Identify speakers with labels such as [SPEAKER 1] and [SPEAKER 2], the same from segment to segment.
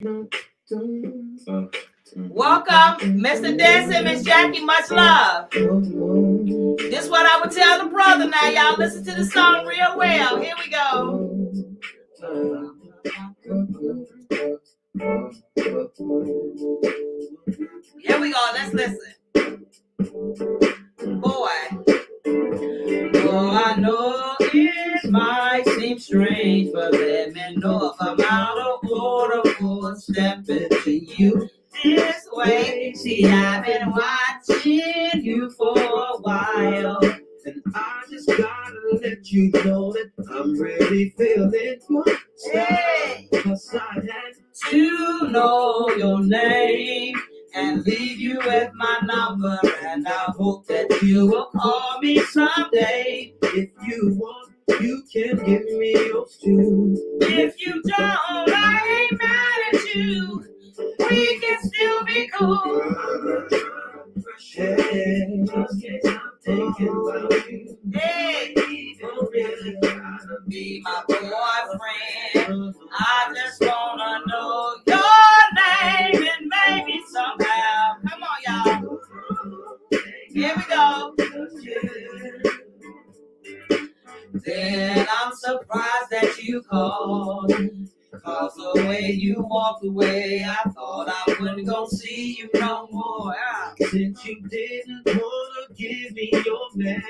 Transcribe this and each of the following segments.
[SPEAKER 1] Welcome, Mr. Denson, Miss Jackie. Much love. This is what I would tell the brother now. Y'all listen to the song real well. Here we go. Here we go. Let's listen. Boy. Oh, I know it might seem strange, but let me know if I'm out of order for stepping to you this way. See, I've been watching you for a while.
[SPEAKER 2] And I just gotta let you know that I'm really feeling my
[SPEAKER 1] Hey,
[SPEAKER 2] Cause I had
[SPEAKER 1] to know your name and leave you with my number, and I hope that you will call me someday.
[SPEAKER 2] If you want, you can give me yours too.
[SPEAKER 1] If you don't, I ain't mad We can still be cool. Be my boyfriend. I just wanna know your name and maybe somehow. Come on, y'all. Here we go. Then I'm surprised that you called. Cause the way you walked away, I thought I wasn't gonna see you no more.
[SPEAKER 2] Since you didn't wanna give me your man,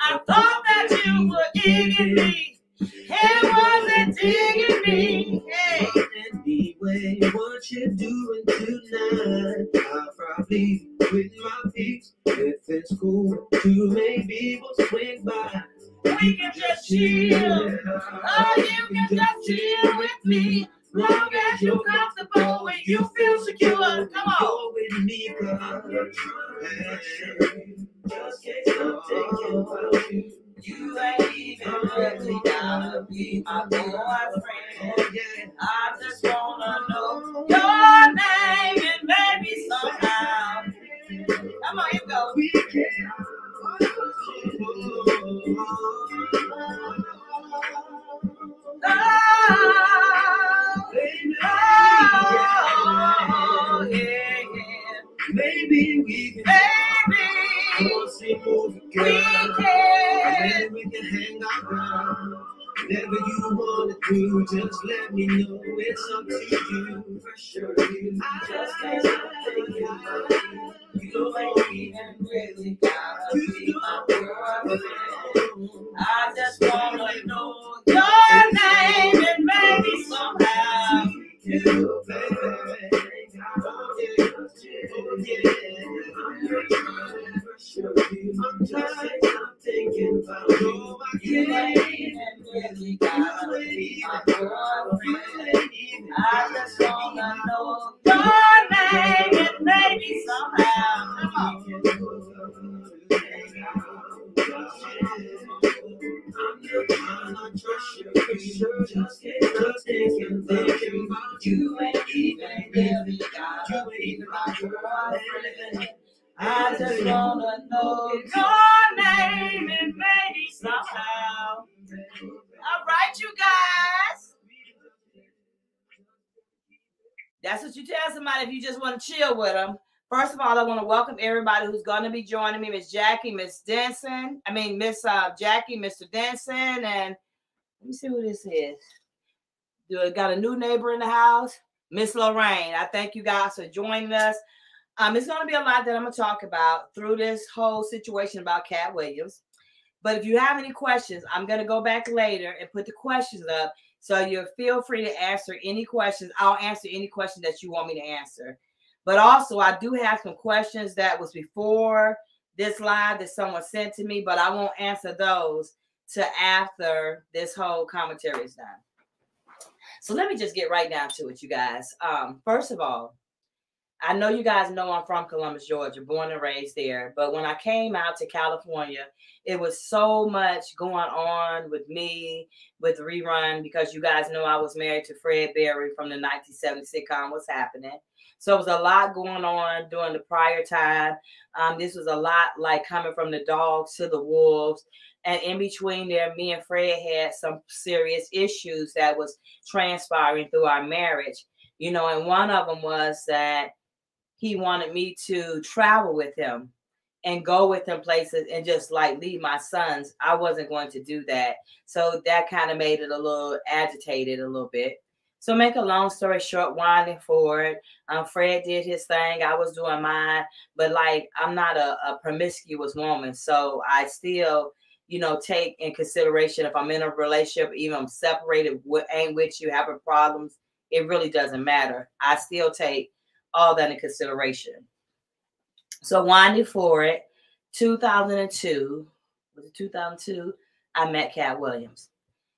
[SPEAKER 1] I thought that you were digging me. It wasn't digging me. Hey.
[SPEAKER 2] Anyway, what you doing tonight? I'll probably quit my peeps if it's cool to maybe we'll swing by.
[SPEAKER 1] We can just chill. Oh, you can just chill with me. Long as you're comfortable and you feel secure. Come on.
[SPEAKER 2] With me, just can't stop you.
[SPEAKER 1] You ain't even really gotta be my. I just wanna know your name and maybe somehow. Come on, we go.
[SPEAKER 2] We can. Maybe we can movie,
[SPEAKER 1] we can.
[SPEAKER 2] Maybe we can hang. Whatever you wanna do, just let me know. It's up to you. For sure, about you.
[SPEAKER 1] Really boyfriend. I just wanna know your name and maybe somehow.
[SPEAKER 2] You
[SPEAKER 1] ain't even really gotta be my boyfriend. I just wanna know your name and maybe somehow. All right, you guys. That's what you tell somebody if you just want to chill with them. First of all, I want to welcome everybody who's going to be joining me, Miss Jackie, Miss Denson. I mean, Miss uh, Jackie, Mr. Denson, and let me see who this is. Do I got a new neighbor in the house? Miss Lorraine. I thank you guys for joining us. Um, it's going to be a lot that I'm going to talk about through this whole situation about Katt Williams. But if you have any questions, I'm going to go back later and put the questions up. So you feel free to answer any questions. I'll answer any question that you want me to answer. But also, I do have some questions that was before this live that someone sent to me, but I won't answer those to after this whole commentary is done. So let me just get right down to it, you guys. Um, first of all, I know you guys know I'm from Columbus, Georgia, born and raised there. But when I came out to California, it was so much going on with me, with rerun, because you guys know I was married to Fred Berry from the 1970 sitcom What's Happening. So it was a lot going on during the prior time. Um, this was a lot like coming from the dogs to the wolves. And in between there, me and Fred had some serious issues that was transpiring through our marriage You know, and one of them was that he wanted me to travel with him and go with him places and just like leave my sons. I wasn't going to do that. So that kind of made it a little agitated a little bit. So make a long story short, winding forward, um, Fred did his thing. I was doing mine, but like I'm not a, a promiscuous woman, so I still, you know, take in consideration if I'm in a relationship, even I'm separated, with, ain't with you, having problems, it really doesn't matter. I still take all that in consideration. So winding forward, 2002 was it 2002? I met Katt Williams.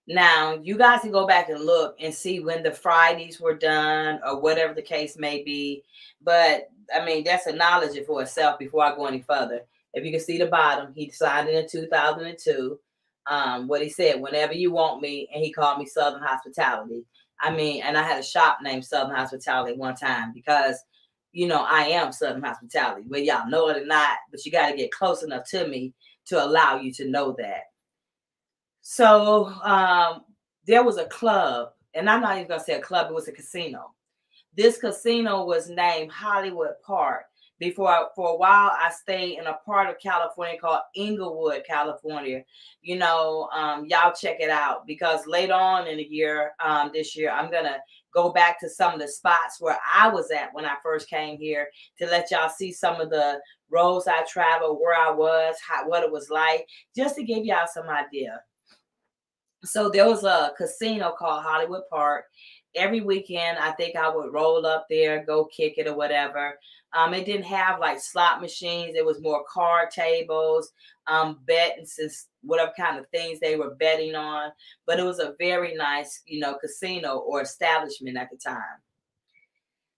[SPEAKER 1] Now, you guys can go back and look and see when the Fridays were done or whatever the case may be. But I mean, that's a knowledge for itself before I go any further. If you can see the bottom, he it in 2002. Um, what he said, whenever you want me, and he called me Southern Hospitality. I mean, and I had a shop named Southern Hospitality one time because, you know, I am Southern Hospitality. Well, y'all know it or not, but you got to get close enough to me to allow you to know that. So um, there was a club, and I'm not even gonna say a club, it was a casino. This casino was named Hollywood Park. Before I, for a while, I stayed in a part of California called Inglewood, California. You know, um, y'all check it out because later on in the year, um, this year, I'm gonna go back to some of the spots where I was at when I first came here to let y'all see some of the roads I traveled, where I was, how, what it was like, just to give y'all some idea. So there was a casino called Hollywood Park. Every weekend, I think I would roll up there, go kick it or whatever. Um, it didn't have like slot machines. It was more card tables, um, betting, whatever kind of things they were betting on. But it was a very nice, you know, casino or establishment at the time.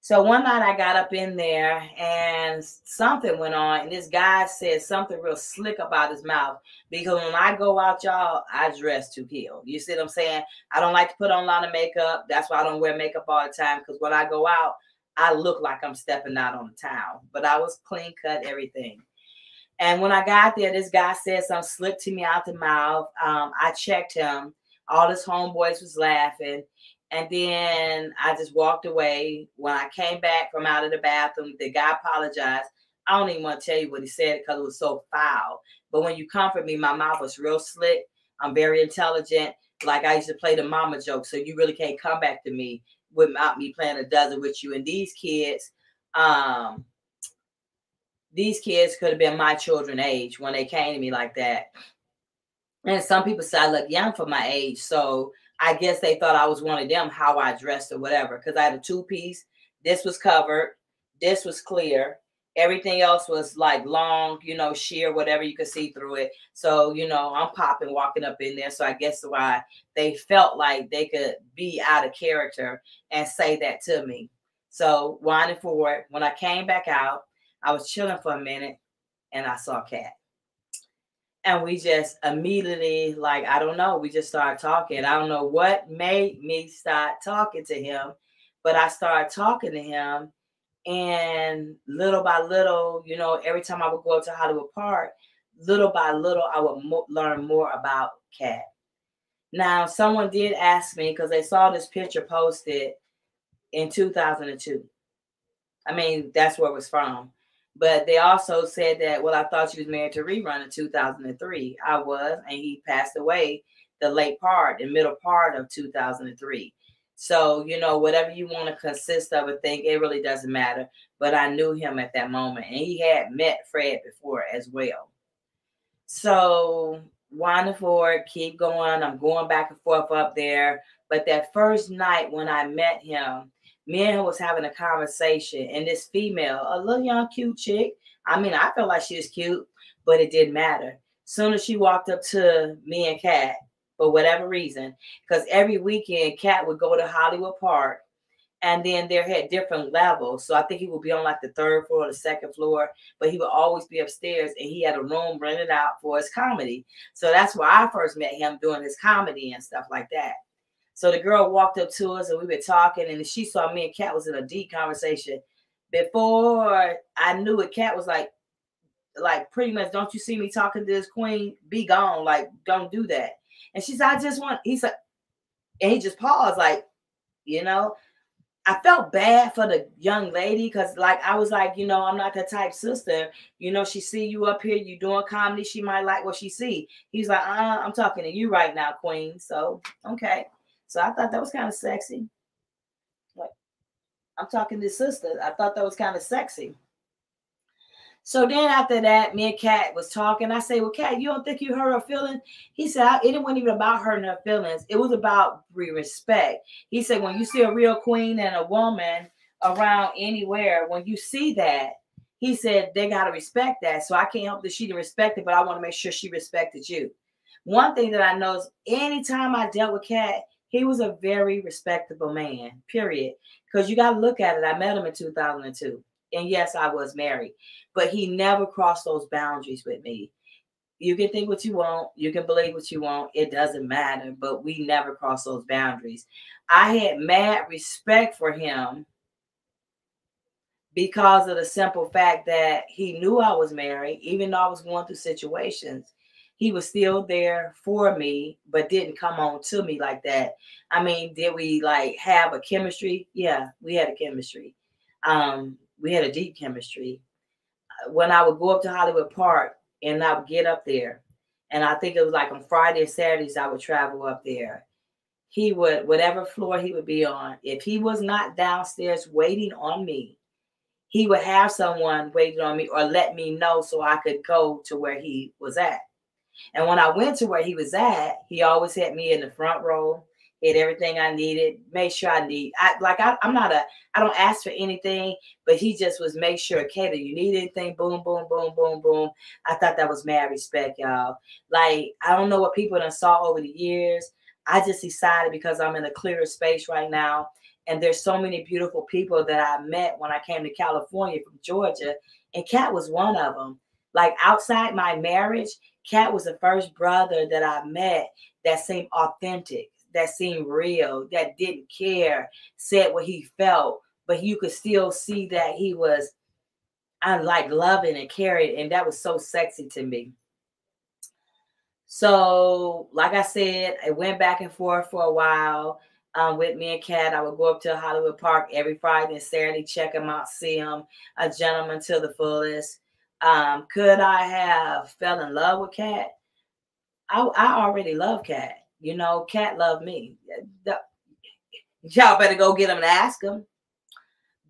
[SPEAKER 1] So one night I got up in there and something went on, and this guy said something real slick about his mouth. Because when I go out, y'all, I dress to kill. You see what I'm saying? I don't like to put on a lot of makeup. That's why I don't wear makeup all the time. Because when I go out, I look like I'm stepping out on the town. But I was clean cut, everything. And when I got there, this guy said something slick to me out the mouth. Um, I checked him. All his homeboys was laughing. And then I just walked away. When I came back from out of the bathroom, the guy apologized. I don't even want to tell you what he said because it was so foul. But when you comfort me, my mouth was real slick. I'm very intelligent. Like I used to play the mama joke. So you really can't come back to me without me playing a dozen with you. And these kids, um, these kids could have been my children age when they came to me like that. And some people say I look young for my age. So I guess they thought I was one of them, how I dressed or whatever, because I had a two piece. This was covered, this was clear. Everything else was like long, you know, sheer, whatever you could see through it. So, you know, I'm popping, walking up in there. So I guess why they felt like they could be out of character and say that to me. So winding forward, when I came back out, I was chilling for a minute and I saw Katt and we just immediately like i don't know we just started talking i don't know what made me start talking to him but i started talking to him and little by little you know every time i would go up to hollywood park little by little i would mo- learn more about Katt. now someone did ask me because they saw this picture posted in 2002 i mean that's where it was from but they also said that, well, I thought she was married to Rerun in 2003. I was, and he passed away the late part, the middle part of 2003. So, you know, whatever you want to consist of a thing, it really doesn't matter. But I knew him at that moment, and he had met Fred before as well. So, winding forward, keep going. I'm going back and forth up there. But that first night when I met him, me and her was having a conversation, and this female, a little young, cute chick. I mean, I felt like she was cute, but it didn't matter. Soon as she walked up to me and Katt, for whatever reason, because every weekend Katt would go to Hollywood Park, and then there had different levels. So I think he would be on like the third floor or the second floor, but he would always be upstairs, and he had a room rented out for his comedy. So that's where I first met him doing his comedy and stuff like that. So the girl walked up to us and we were talking, and she saw me and Katt was in a deep conversation. Before I knew it, Katt was like, like pretty much, don't you see me talking to this queen? Be gone. Like, don't do that. And she said, I just want, he said, and he just paused, like, you know. I felt bad for the young lady because, like, I was like, you know, I'm not that type sister. You know, she see you up here, you doing comedy, she might like what she see. He's like, uh, I'm talking to you right now, queen. So, okay. So I thought that was kind of sexy. Like, I'm talking to sister. I thought that was kind of sexy. So then after that, me and Katt was talking. I say, Well, Katt, you don't think you hurt her feelings? He said, It wasn't even about hurting her feelings. It was about respect. He said, When you see a real queen and a woman around anywhere, when you see that, he said they got to respect that. So I can't help that she didn't respect it, but I want to make sure she respected you. One thing that I know is anytime I dealt with Katt, he was a very respectable man, period. Because you got to look at it. I met him in 2002. And yes, I was married but he never crossed those boundaries with me. You can think what you want, you can believe what you want, it doesn't matter, but we never crossed those boundaries. I had mad respect for him because of the simple fact that he knew I was married, even though I was going through situations. He was still there for me, but didn't come on to me like that. I mean, did we like have a chemistry? Yeah, we had a chemistry. Um, we had a deep chemistry uh, when I would go up to Hollywood Park and I would get up there, and I think it was like on Friday or Saturdays I would travel up there. He would, whatever floor he would be on, if he was not downstairs waiting on me, he would have someone waiting on me or let me know so I could go to where he was at. And when I went to where he was at, he always had me in the front row had everything I needed, made sure I need. I like I, I'm not a I don't ask for anything, but he just was make sure, okay, do you need anything? Boom, boom, boom, boom, boom. I thought that was mad respect, y'all. Like I don't know what people done saw over the years. I just decided because I'm in a clearer space right now, and there's so many beautiful people that I met when I came to California from Georgia, and Katt was one of them. Like outside my marriage, Katt was the first brother that I met that seemed authentic that seemed real, that didn't care, said what he felt, but you could still see that he was I like loving and caring, and that was so sexy to me. So, like I said, I went back and forth for a while um, with me and Katt. I would go up to Hollywood Park every Friday and Saturday, check him out, see him, a gentleman to the fullest. Um, could I have fell in love with Katt? I, I already love Katt. You know, Katt love me. Y'all better go get him and ask him.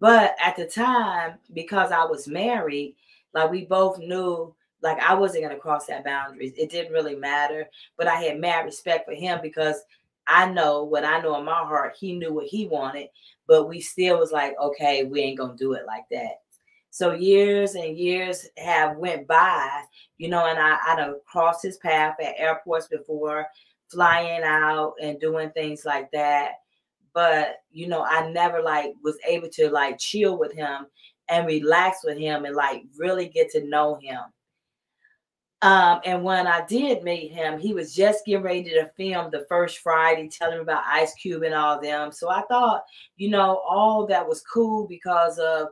[SPEAKER 1] But at the time, because I was married, like we both knew, like I wasn't gonna cross that boundaries. It didn't really matter. But I had mad respect for him because I know what I know in my heart, he knew what he wanted, but we still was like, okay, we ain't gonna do it like that. So years and years have went by, you know, and I I done crossed his path at airports before flying out and doing things like that. But you know, I never like was able to like chill with him and relax with him and like really get to know him. Um, and when I did meet him, he was just getting ready to film the first Friday, telling about Ice Cube and all them. So I thought, you know, all that was cool because of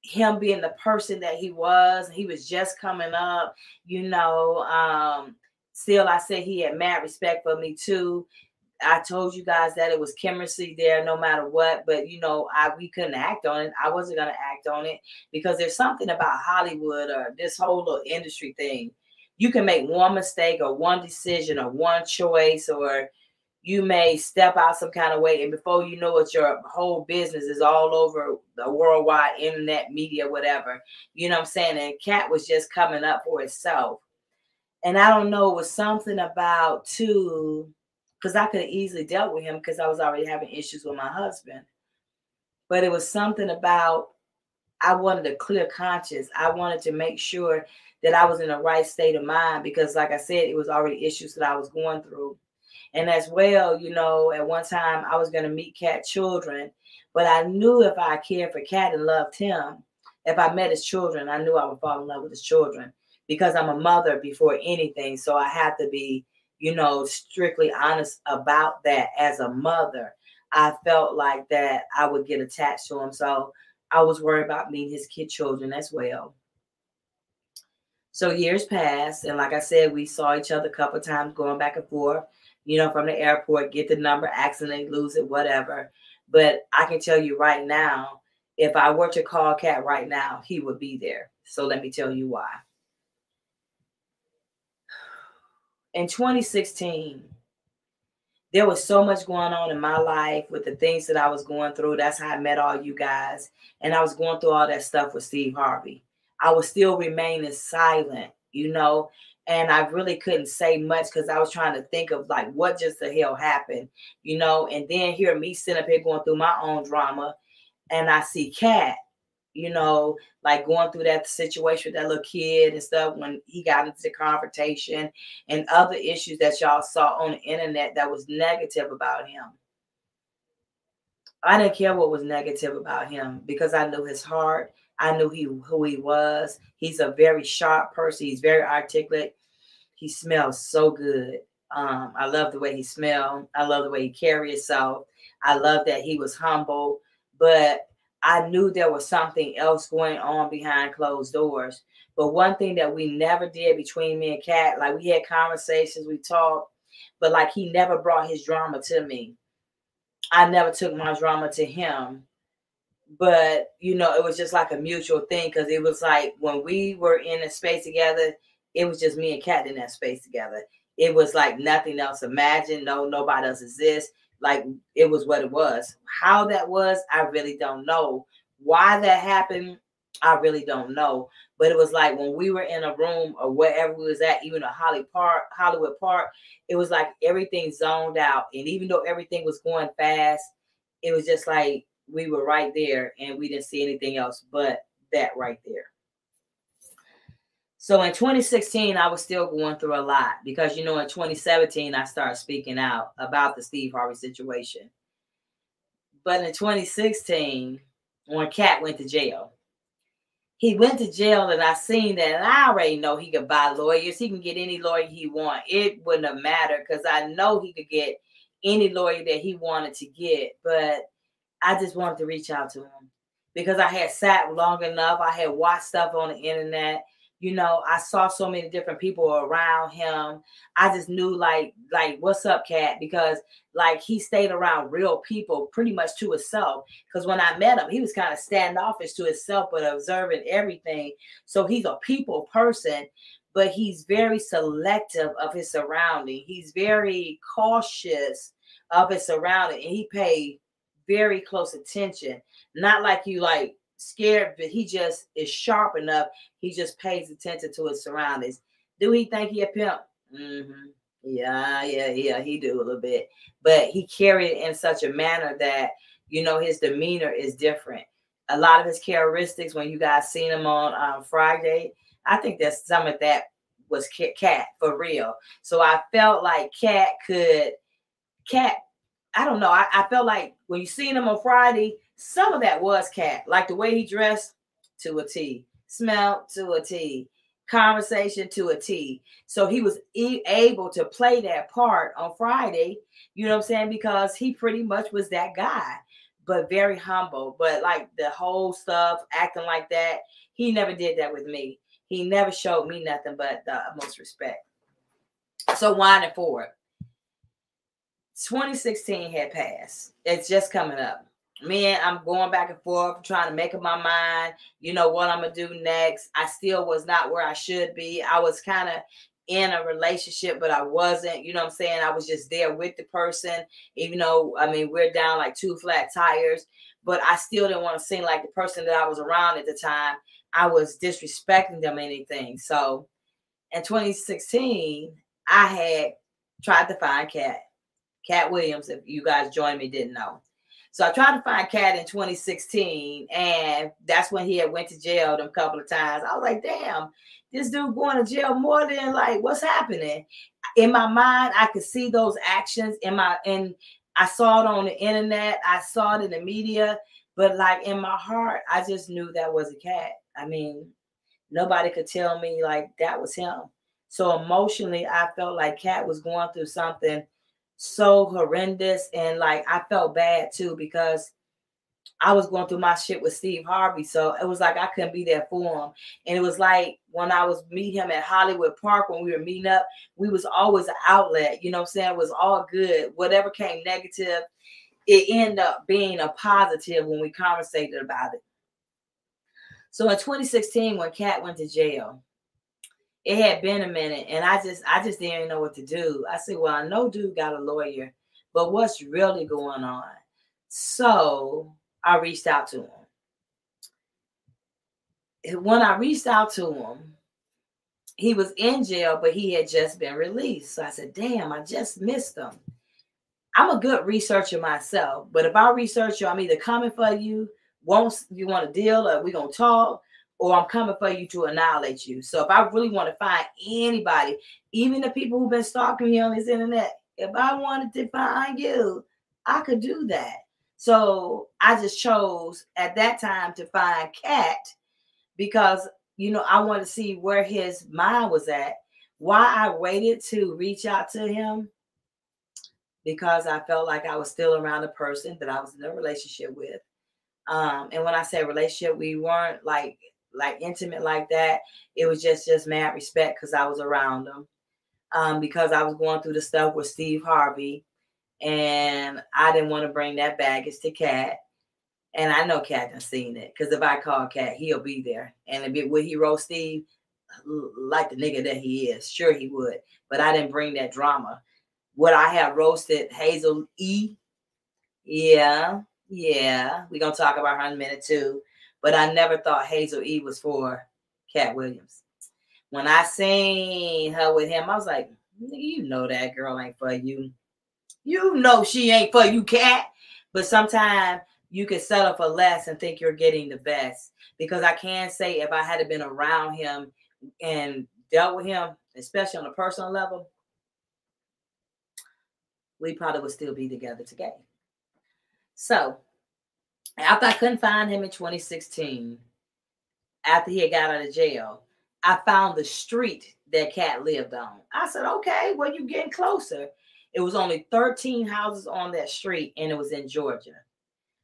[SPEAKER 1] him being the person that he was. He was just coming up, you know. Um, still I said he had mad respect for me too. I told you guys that it was chemistry there no matter what, but you know, I we couldn't act on it. I wasn't gonna act on it because there's something about Hollywood or this whole little industry thing. You can make one mistake or one decision or one choice, or you may step out some kind of way, and before you know it, your whole business is all over the worldwide internet media, whatever. You know what I'm saying? And Katt was just coming up for itself. And I don't know, it was something about too, because I could have easily dealt with him because I was already having issues with my husband. But it was something about I wanted a clear conscience. I wanted to make sure that I was in the right state of mind because, like I said, it was already issues that I was going through. And as well, you know, at one time I was going to meet Katt children, but I knew if I cared for Katt and loved him, if I met his children, I knew I would fall in love with his children because I'm a mother before anything. So I have to be, you know, strictly honest about that as a mother. I felt like that I would get attached to him. So I was worried about meeting his kid children as well. So years passed, and like I said, we saw each other a couple times going back and forth, you know, from the airport, get the number, accidentally lose it, whatever. But I can tell you right now, if I were to call Katt right now, he would be there. So let me tell you why. In 2016, there was so much going on in my life with the things that I was going through. That's how I met all you guys. And I was going through all that stuff with Steve Harvey. I was still remaining silent, you know, and I really couldn't say much because I was trying to think of like what just the hell happened, you know, and then hear me sitting up here going through my own drama, and I see Katt, you know, like going through that situation with that little kid and stuff when he got into the confrontation and other issues that y'all saw on the internet that was negative about him. I didn't care what was negative about him because I knew his heart. I knew he who he was. He's a very sharp person. He's very articulate. He smells so good. Um, I love the way he smelled. I love the way he carried himself. I love that he was humble, but I knew there was something else going on behind closed doors. But one thing that we never did between me and Katt, like we had conversations, we talked, but like he never brought his drama to me. I never took my drama to him but you know, it was just like a mutual thing because it was like when we were in a space together, it was just me and Katt in that space together. It was like nothing else. Imagine no, nobody else exists. Like it was what it was. How that was, I really don't know. Why that happened, I really don't know. But it was like when we were in a room or wherever we was at, even a Holly Park, Hollywood Park, it was like everything zoned out. And even though everything was going fast, it was just like we were right there and we didn't see anything else but that right there. So in 2016, I was still going through a lot because you know in 2017 I started speaking out about the Steve Harvey situation. But in 2016, when Katt went to jail, he went to jail and I seen that and I already know he could buy lawyers. He can get any lawyer he want. It wouldn't have mattered because I know he could get any lawyer that he wanted to get. But I just wanted to reach out to him because I had sat long enough. I had watched stuff on the internet. You know, I saw so many different people around him. I just knew like, like, what's up, Katt? Because like he stayed around real people pretty much to himself. Because when I met him, he was kind of standoffish to himself, but observing everything. So he's a people person, but he's very selective of his surrounding. He's very cautious of his surrounding, and he paid very close attention. Not like you like scared, but he just is sharp enough. He just pays attention to his surroundings. Do he think he a pimp? Mm-hmm. Yeah, yeah, yeah, he do a little bit, but he carried it in such a manner that you know his demeanor is different. A lot of his characteristics, when you guys seen him on um, Friday, I think that some of that was Katt for real. So I felt like Katt could, Katt I don't know. I, I felt like when you seen him on Friday, some of that was Katt, like the way he dressed to a T, smelled to a T, conversation to a T. So he was e- able to play that part on Friday, you know what I'm saying? Because he pretty much was that guy, but very humble. But like the whole stuff, acting like that, he never did that with me. He never showed me nothing but the most respect. So winding forward, 2016 had passed. It's just coming up. Man, I'm going back and forth, trying to make up my mind, you know, what I'm gonna do next. I still was not where I should be. I was kind of in a relationship, but I wasn't, you know what I'm saying? I was just there with the person, even though I mean we're down like two flat tires, but I still didn't want to seem like the person that I was around at the time. I was disrespecting them anything. So in 2016, I had tried to find Katt. Katt Williams, if you guys joined me, didn't know. So I tried to find Katt in 2016, and that's when he had went to jail them couple of times. I was like, damn, this dude going to jail more than like what's happening. In my mind, I could see those actions in my and I saw it on the internet, I saw it in the media, but like in my heart, I just knew that was a cat. I mean, nobody could tell me like that was him. So emotionally, I felt like Katt was going through something so horrendous and like I felt bad too because I was going through my shit with Steve Harvey. So it was like I couldn't be there for him. And it was like when I was meet him at Hollywood Park when we were meeting up, we was always an outlet. You know I'm saying? It was all good. Whatever came negative, it ended up being a positive when we conversated about it. So in 2016, when Katt went to jail, it had been a minute, and I just I just didn't know what to do. I said, Well, I know dude got a lawyer, but what's really going on? So I reached out to him. When I reached out to him, he was in jail, but he had just been released. So I said, damn, I just missed him. I'm a good researcher myself, but if I research you, I'm either coming for you, won't you want to deal, or we gonna talk, or I'm coming for you to annihilate you. So if I really want to find anybody, even the people who've been stalking me on this internet, if I wanted to find you, I could do that. So I just chose at that time to find Katt because you know I wanted to see where his mind was at. Why I waited to reach out to him because I felt like I was still around a person that I was in a relationship with. Um, and when I say relationship, we weren't like like intimate like that. It was just just mad respect because I was around them. Um, because I was going through the stuff with Steve Harvey, and I didn't want to bring that baggage to Katt. And I know Katt has seen it because if I call Katt, he'll be there. And if it would he roast Steve like the nigga that he is, sure he would. But I didn't bring that drama. Would I have roasted Hazel E? Yeah, yeah. We're gonna talk about her in a minute too. But I never thought Hazel E was for Katt Williams. When I seen her with him, I was like, you know that girl ain't for you. You know she ain't for you, Katt. But sometimes you can settle for less and think you're getting the best. Because I can say if I had been around him and dealt with him, especially on a personal level, we probably would still be together today. So after I couldn't find him in 2016, after he had got out of jail, I found the street that Katt lived on. I said, okay, well, you're getting closer. It was only 13 houses on that street, and it was in Georgia.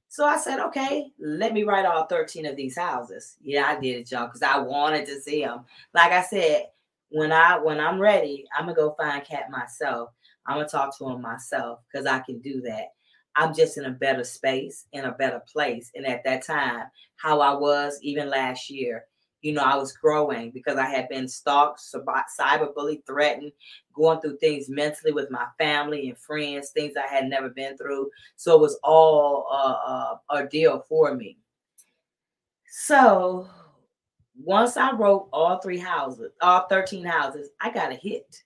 [SPEAKER 1] So I said, okay, let me write all 13 of these houses. Yeah, I did it, y'all, because I wanted to see them. Like I said, when I when I'm ready, I'm gonna go find Katt myself. I'm gonna talk to him myself because I can do that. I'm just in a better space, in a better place. And at that time, how I was even last year, you know, I was growing because I had been stalked, cyberbullied, threatened, going through things mentally with my family and friends, things I had never been through. So it was all uh, uh, a deal for me. So once I wrote all three houses, all 13 houses, I got a hit.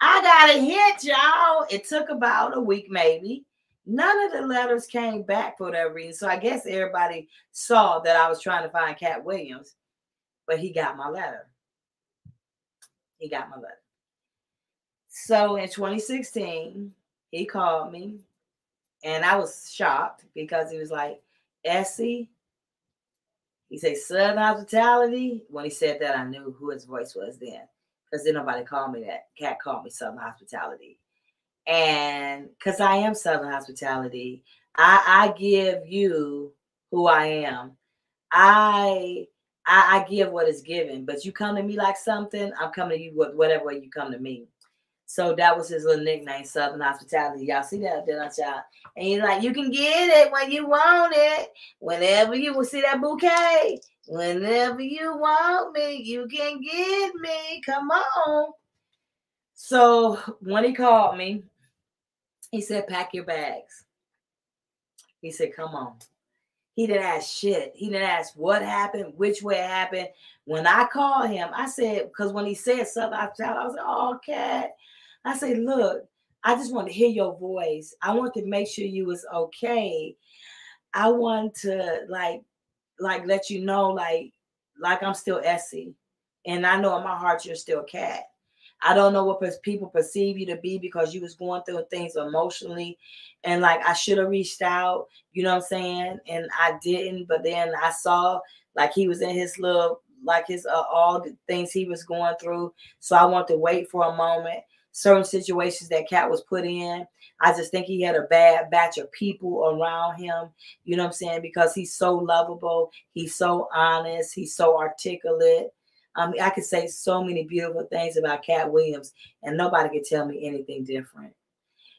[SPEAKER 1] I got a hit, y'all. It took about a week, maybe. None of the letters came back for that reason. So I guess everybody saw that I was trying to find Katt Williams, but he got my letter. He got my letter. So in 2016, he called me and I was shocked because he was like, Essie, he said, Southern Hospitality. When he said that, I knew who his voice was then because then nobody called me that. Katt called me Southern Hospitality and because I am Southern Hospitality, I, I give you who I am. I, I I give what is given, but you come to me like something, I'm coming to you with whatever way you come to me. So that was his little nickname, Southern Hospitality. Y'all see that, didn't y'all? And he's like, you can get it when you want it. Whenever you will see that bouquet, whenever you want me, you can get me. Come on. So when he called me, he said, pack your bags. He said, come on. He didn't ask shit. He didn't ask what happened, which way it happened. When I called him, I said, because when he said something, I, I was like, oh, Katt. I said, look, I just want to hear your voice. I want to make sure you was okay. I want to like, like let you know, like, like I'm still Essie. And I know in my heart you're still Katt. I don't know what people perceive you to be because you was going through things emotionally. And like I should have reached out, you know what I'm saying? And I didn't, but then I saw like he was in his little like his uh, all the things he was going through. So I want to wait for a moment. Certain situations that Katt was put in, I just think he had a bad batch of people around him. You know what I'm saying? Because he's so lovable, he's so honest, he's so articulate. Um, I could say so many beautiful things about Katt Williams, and nobody could tell me anything different.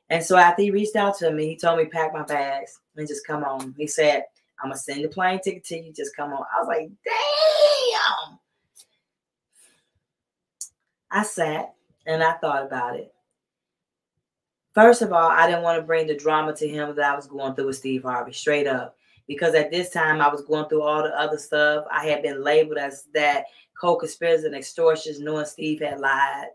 [SPEAKER 1] And so after he reached out to me, he told me pack my bags and just come on. He said, I'm gonna send the plane ticket to you. Just come on. I was like, damn. I sat and I thought about it. First of all, I didn't want to bring the drama to him that I was going through with Steve Harvey, straight up. Because at this time I was going through all the other stuff. I had been labeled as that co-conspirators and extortions, knowing Steve had lied.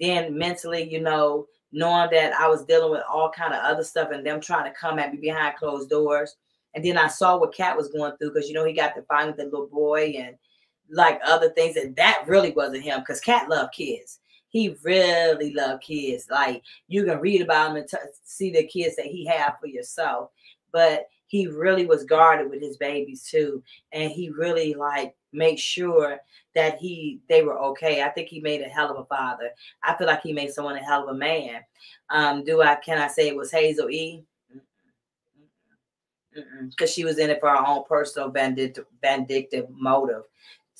[SPEAKER 1] Then mentally, you know, knowing that I was dealing with all kind of other stuff and them trying to come at me behind closed doors. And then I saw what Katt was going through because you know he got to find the little boy and like other things, and that really wasn't him because Katt loved kids. He really loved kids. Like you can read about him and t- see the kids that he had for yourself, but he really was guarded with his babies too, and he really like made sure that he they were okay. I think he made a hell of a father. I feel like he made someone a hell of a man. Um, do I can I say it was Hazel E? Because she was in it for her own personal vindictive, vindictive motive.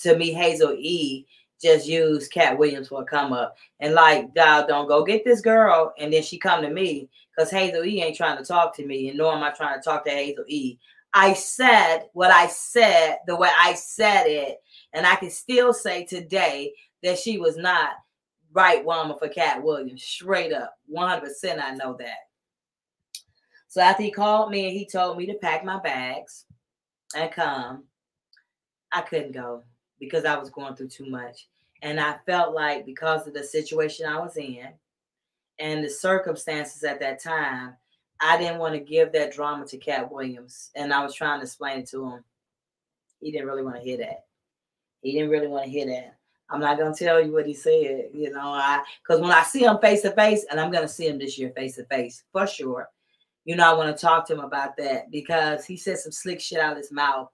[SPEAKER 1] To me, Hazel E just use Katt Williams for a come up and like, God, don't go get this girl. And then she come to me because Hazel E ain't trying to talk to me. And nor am I trying to talk to Hazel E. I said what I said the way I said it. And I can still say today that she was not right woman for Katt Williams. Straight up. 100% I know that. So after he called me and he told me to pack my bags and come, I couldn't go because I was going through too much. And I felt like because of the situation I was in and the circumstances at that time, I didn't want to give that drama to Katt Williams. And I was trying to explain it to him. He didn't really want to hear that. He didn't really want to hear that. I'm not gonna tell you what he said, you know. I because when I see him face to face, and I'm gonna see him this year face to face for sure. You know, I want to talk to him about that because he said some slick shit out of his mouth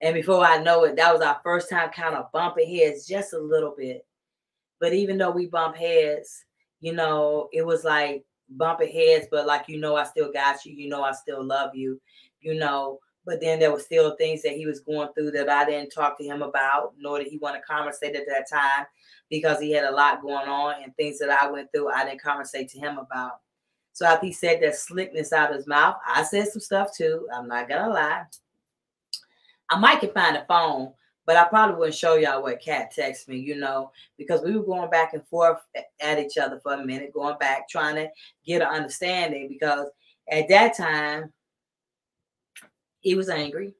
[SPEAKER 1] and before I know it, that was our first time kind of bumping heads just a little bit. But even though we bump heads, you know, it was like bumping heads, but like, you know, I still got you. You know, I still love you, you know. But then there were still things that he was going through that I didn't talk to him about, nor did he want to conversate at that time because he had a lot going on and things that I went through, I didn't conversate to him about. So after he said that slickness out of his mouth, I said some stuff too. I'm not gonna lie. I might can find a phone, but I probably wouldn't show y'all what Katt texted me, you know, because we were going back and forth at each other for a minute, going back, trying to get an understanding. Because at that time, he was angry.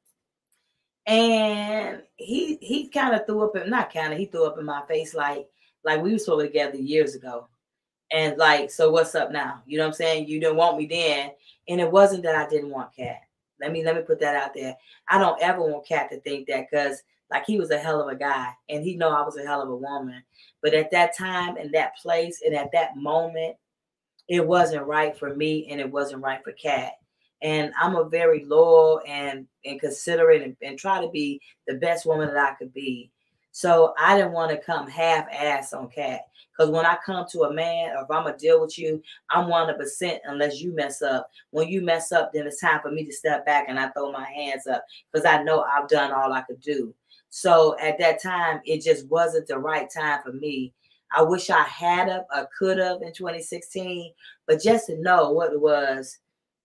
[SPEAKER 1] And he he kind of threw up in not kind of he threw up in my face like like we were supposed together years ago. And like, so what's up now? You know what I'm saying? You didn't want me then. And it wasn't that I didn't want Katt. Let me let me put that out there. I don't ever want Katt to think that because like he was a hell of a guy and he know I was a hell of a woman. But at that time and that place and at that moment, it wasn't right for me and it wasn't right for Katt. And I'm a very loyal and and considerate and, and try to be the best woman that I could be. So I didn't want to come half ass on Katt. Because when I come to a man, or if I'm gonna deal with you, I'm 100% unless you mess up. When you mess up, then it's time for me to step back and I throw my hands up because I know I've done all I could do. So at that time, it just wasn't the right time for me. I wish I had up, could have in 2016, but just to know what it was,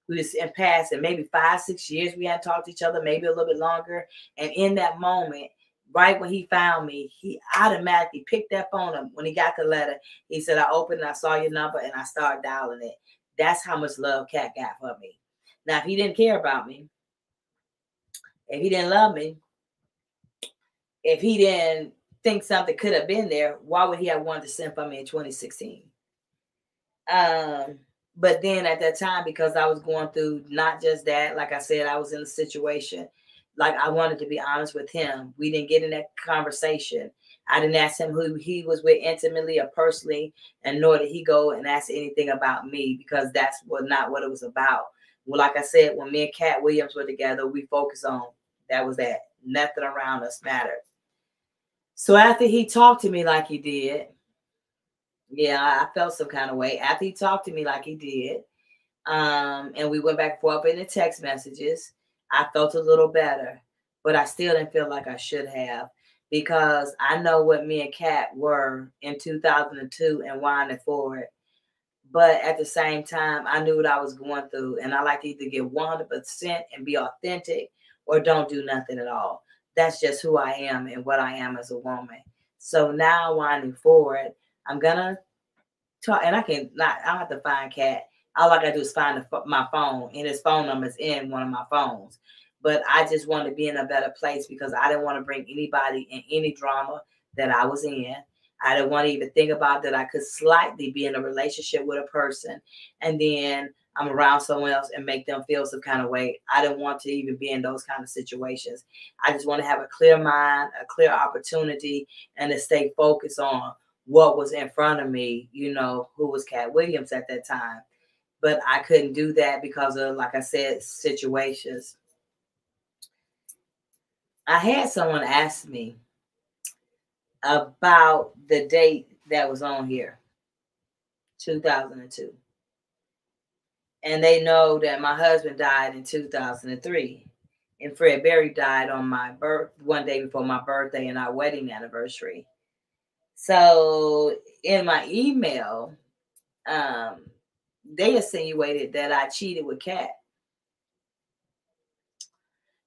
[SPEAKER 1] we was in past and maybe five, six years we hadn't talked to each other, maybe a little bit longer. And in that moment, right when he found me, he automatically picked that phone up. When he got the letter, he said, I opened I saw your number and I started dialing it. That's how much love Katt got for me. Now, if he didn't care about me, if he didn't love me, if he didn't think something could have been there, why would he have wanted to send for me in 2016? Um, but then at that time, because I was going through not just that, like I said, I was in a situation like I wanted to be honest with him. We didn't get in that conversation. I didn't ask him who he was with intimately or personally, and nor did he go and ask anything about me because that's what not what it was about. Well, like I said, when me and Katt Williams were together, we focused on that was that. Nothing around us mattered. So after he talked to me like he did, yeah, I felt some kind of way. After he talked to me like he did, um, and we went back and forth in the text messages I felt a little better, but I still didn't feel like I should have because I know what me and Katt were in 2002 and winding forward. But at the same time, I knew what I was going through, and I like to either get 100% and be authentic or don't do nothing at all. That's just who I am and what I am as a woman. So now, winding forward, I'm gonna talk, and I can not. I have to find Katt. All I gotta do is find the, my phone, and his phone number is in one of my phones. But I just want to be in a better place because I didn't want to bring anybody in any drama that I was in. I didn't want to even think about that I could slightly be in a relationship with a person and then I'm around someone else and make them feel some kind of way. I didn't want to even be in those kind of situations. I just want to have a clear mind, a clear opportunity, and to stay focused on what was in front of me, you know, who was Katt Williams at that time. But I couldn't do that because of, like I said, situations. I had someone ask me, about the date that was on here 2002 and they know that my husband died in 2003 and fred berry died on my birth one day before my birthday and our wedding anniversary so in my email um they insinuated that i cheated with Katt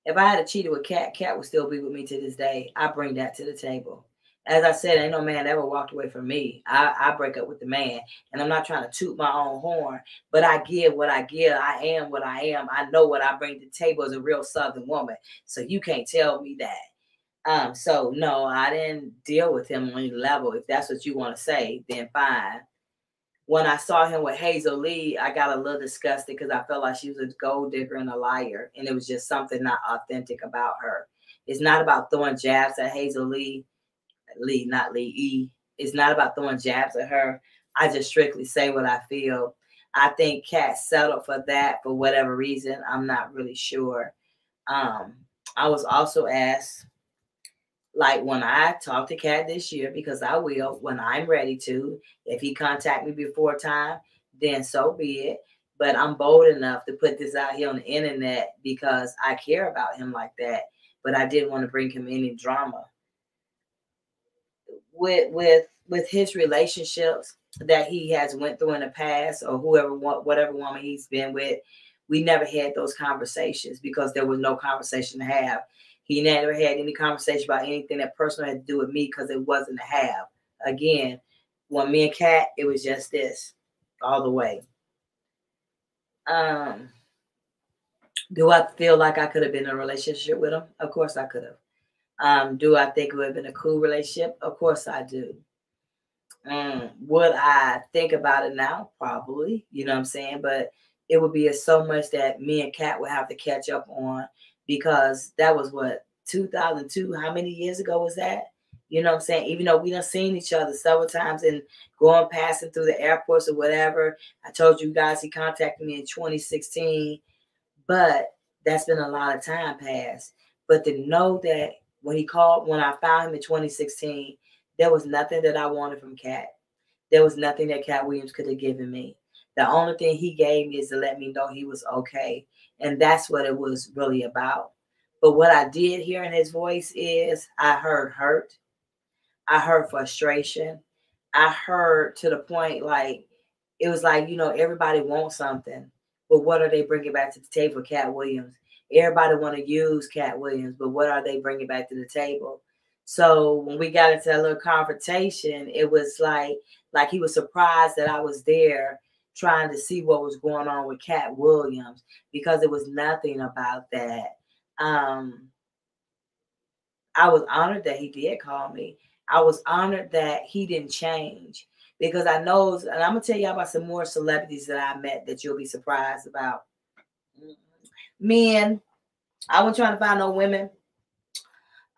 [SPEAKER 1] if i had cheated with Katt Katt would still be with me to this day i bring that to the table as I said, ain't no man ever walked away from me. I, I break up with the man, and I'm not trying to toot my own horn, but I give what I give. I am what I am. I know what I bring to the table as a real Southern woman. So you can't tell me that. Um, so no, I didn't deal with him on any level. If that's what you want to say, then fine. When I saw him with Hazel Lee, I got a little disgusted because I felt like she was a gold digger and a liar, and it was just something not authentic about her. It's not about throwing jabs at Hazel Lee Lee, not Lee E. It's not about throwing jabs at her. I just strictly say what I feel. I think Katt settled for that for whatever reason. I'm not really sure. Um, I was also asked, like when I talk to Katt this year, because I will when I'm ready to. If he contact me before time, then so be it. But I'm bold enough to put this out here on the internet because I care about him like that. But I didn't want to bring him any drama with with with his relationships that he has went through in the past or whoever whatever woman he's been with we never had those conversations because there was no conversation to have he never had any conversation about anything that personal had to do with me because it wasn't a have again when me and Katt it was just this all the way um do i feel like i could have been in a relationship with him of course i could have um, do I think it would have been a cool relationship? Of course I do. Um, would I think about it now? Probably, you know what I'm saying? But it would be so much that me and Katt would have to catch up on because that was what 2002. How many years ago was that? You know what I'm saying? Even though we done seen each other several times and going passing through the airports or whatever. I told you guys he contacted me in 2016, but that's been a lot of time past. But to know that when he called, when I found him in 2016, there was nothing that I wanted from Katt. There was nothing that Katt Williams could have given me. The only thing he gave me is to let me know he was okay. And that's what it was really about. But what I did hear in his voice is I heard hurt. I heard frustration. I heard to the point like it was like, you know, everybody wants something, but what are they bringing back to the table, Katt Williams? everybody want to use Katt Williams, but what are they bringing back to the table? So when we got into that little confrontation, it was like like he was surprised that I was there trying to see what was going on with Katt Williams because it was nothing about that. Um, I was honored that he did call me. I was honored that he didn't change because I know, and I'm gonna tell y'all about some more celebrities that I met that you'll be surprised about men. I wasn't trying to find no women.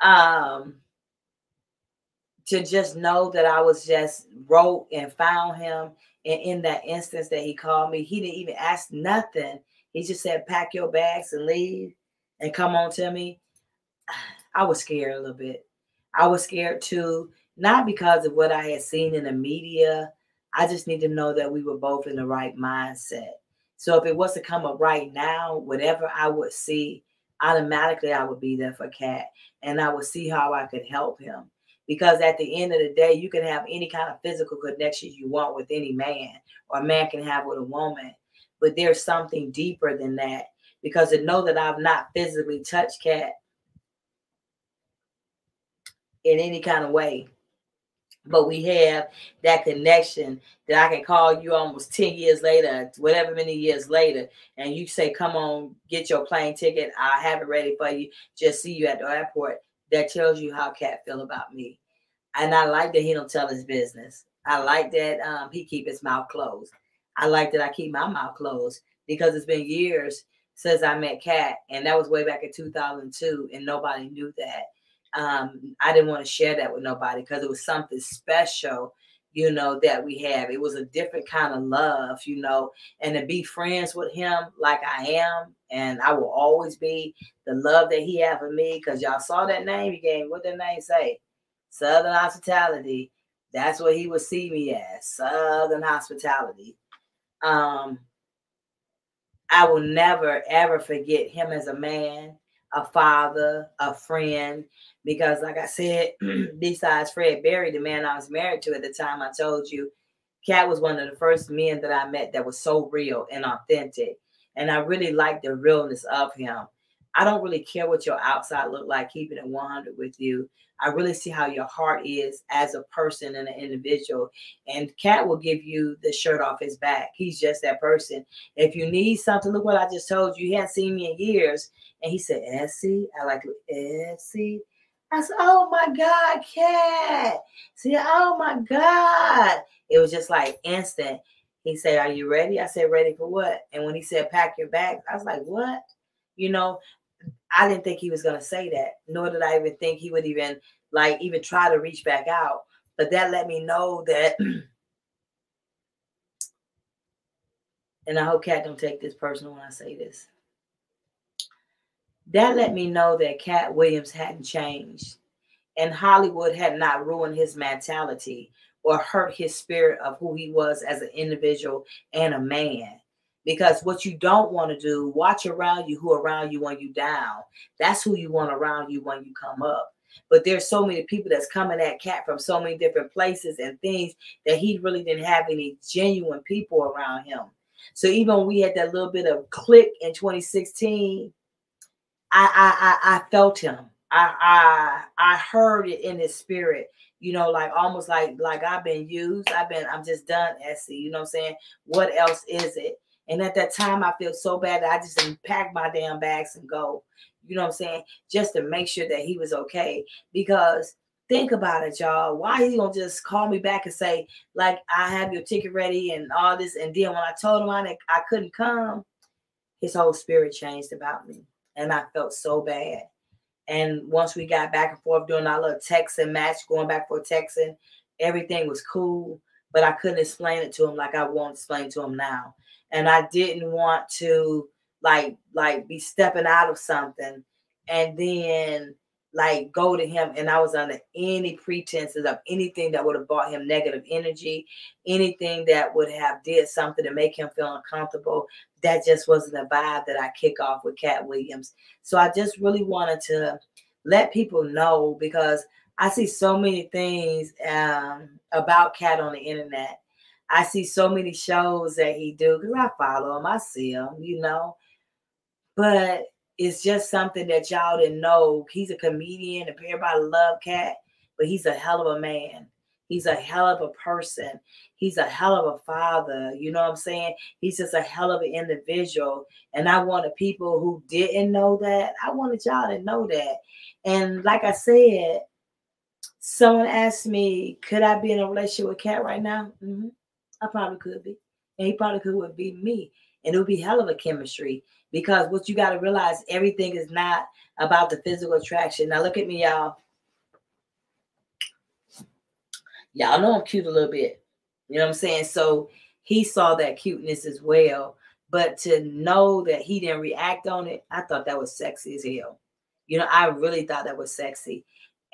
[SPEAKER 1] Um, to just know that I was just wrote and found him. And in that instance that he called me, he didn't even ask nothing. He just said, pack your bags and leave and come on to me. I was scared a little bit. I was scared too, not because of what I had seen in the media. I just need to know that we were both in the right mindset. So if it was to come up right now, whatever I would see, automatically I would be there for Katt and I would see how I could help him Because at the end of the day, you can have any kind of physical connection you want with any man, or a man can have with a woman. But there's something deeper than that. Because to know that I've not physically touched Katt in any kind of way, but we have that connection that I can call you almost 10 years later, whatever many years later, and you say, Come on, get your plane ticket. I'll have it ready for you. Just see you at the airport. That tells you how Katt feel about me. And I like that he don't tell his business. I like that um, he keep his mouth closed. I like that I keep my mouth closed because it's been years since I met Katt, and that was way back in 2002, and nobody knew that um, I didn't want to share that with nobody because it was something special, you know, that we have. It was a different kind of love, you know, and to be friends with him like I am, and I will always be the love that he had for me. Because y'all saw that name he gave. What did name say? Southern Hospitality. That's what he would see me as. Southern Hospitality. Um, I will never ever forget him as a man, a father, a friend, because like I said, besides Fred Berry, the man I was married to at the time, I told you, Katt was one of the first men that I met that was so real and authentic. And I really liked the realness of him. I don't really care what your outside look like, keeping it 100 with you. I really see how your heart is as a person and an individual. And Katt will give you the shirt off his back. He's just that person. If you need something, look what I just told you. He hadn't seen me in years. And he said, Essie, I like Essie. I said, "Oh my God, Katt!" See, oh my God! It was just like instant. He said, "Are you ready?" I said, "Ready for what?" And when he said, "Pack your bags," I was like, "What?" You know, I didn't think he was gonna say that, nor did I even think he would even like even try to reach back out. But that let me know that. and I hope Katt don't take this personal when I say this that let me know that Katt Williams hadn't changed and Hollywood had not ruined his mentality or hurt his spirit of who he was as an individual and a man. Because what you don't want to do, watch around you who around you when you down. That's who you want around you when you come up. But there's so many people that's coming at Katt from so many different places and things that he really didn't have any genuine people around him. So even when we had that little bit of click in 2016, I I I, I felt him. I I I heard it in his spirit. You know, like almost like like I've been used. I've been. I'm just done, Essie. You know what I'm saying? What else is it? And at that time, I feel so bad that I just didn't pack my damn bags and go. You know what I'm saying? Just to make sure that he was okay. Because think about it, y'all. Why he gonna just call me back and say, like, I have your ticket ready and all this? And then when I told him I, I couldn't come, his whole spirit changed about me and I felt so bad. And once we got back and forth doing our little texting match, going back for texting, everything was cool. But I couldn't explain it to him like I won't explain to him now. And I didn't want to like like be stepping out of something and then like go to him and I was under any pretenses of anything that would have brought him negative energy, anything that would have did something to make him feel uncomfortable. That just wasn't the vibe that I kick off with Katt Williams. So I just really wanted to let people know because I see so many things um, about Katt on the internet. I see so many shows that he do because I follow him, I see him, you know. But it's just something that y'all didn't know. He's a comedian, a and everybody love Katt, but he's a hell of a man. He's a hell of a person. He's a hell of a father. You know what I'm saying? He's just a hell of an individual. And I wanted people who didn't know that, I wanted y'all to know that. And like I said, someone asked me, could I be in a relationship with Katt right now? Mm-hmm. I probably could be. And he probably could would be me. And it would be hell of a chemistry because what you got to realize everything is not about the physical attraction. Now look at me, y'all. Y'all know I'm cute a little bit. You know what I'm saying? So he saw that cuteness as well. But to know that he didn't react on it, I thought that was sexy as hell. You know, I really thought that was sexy.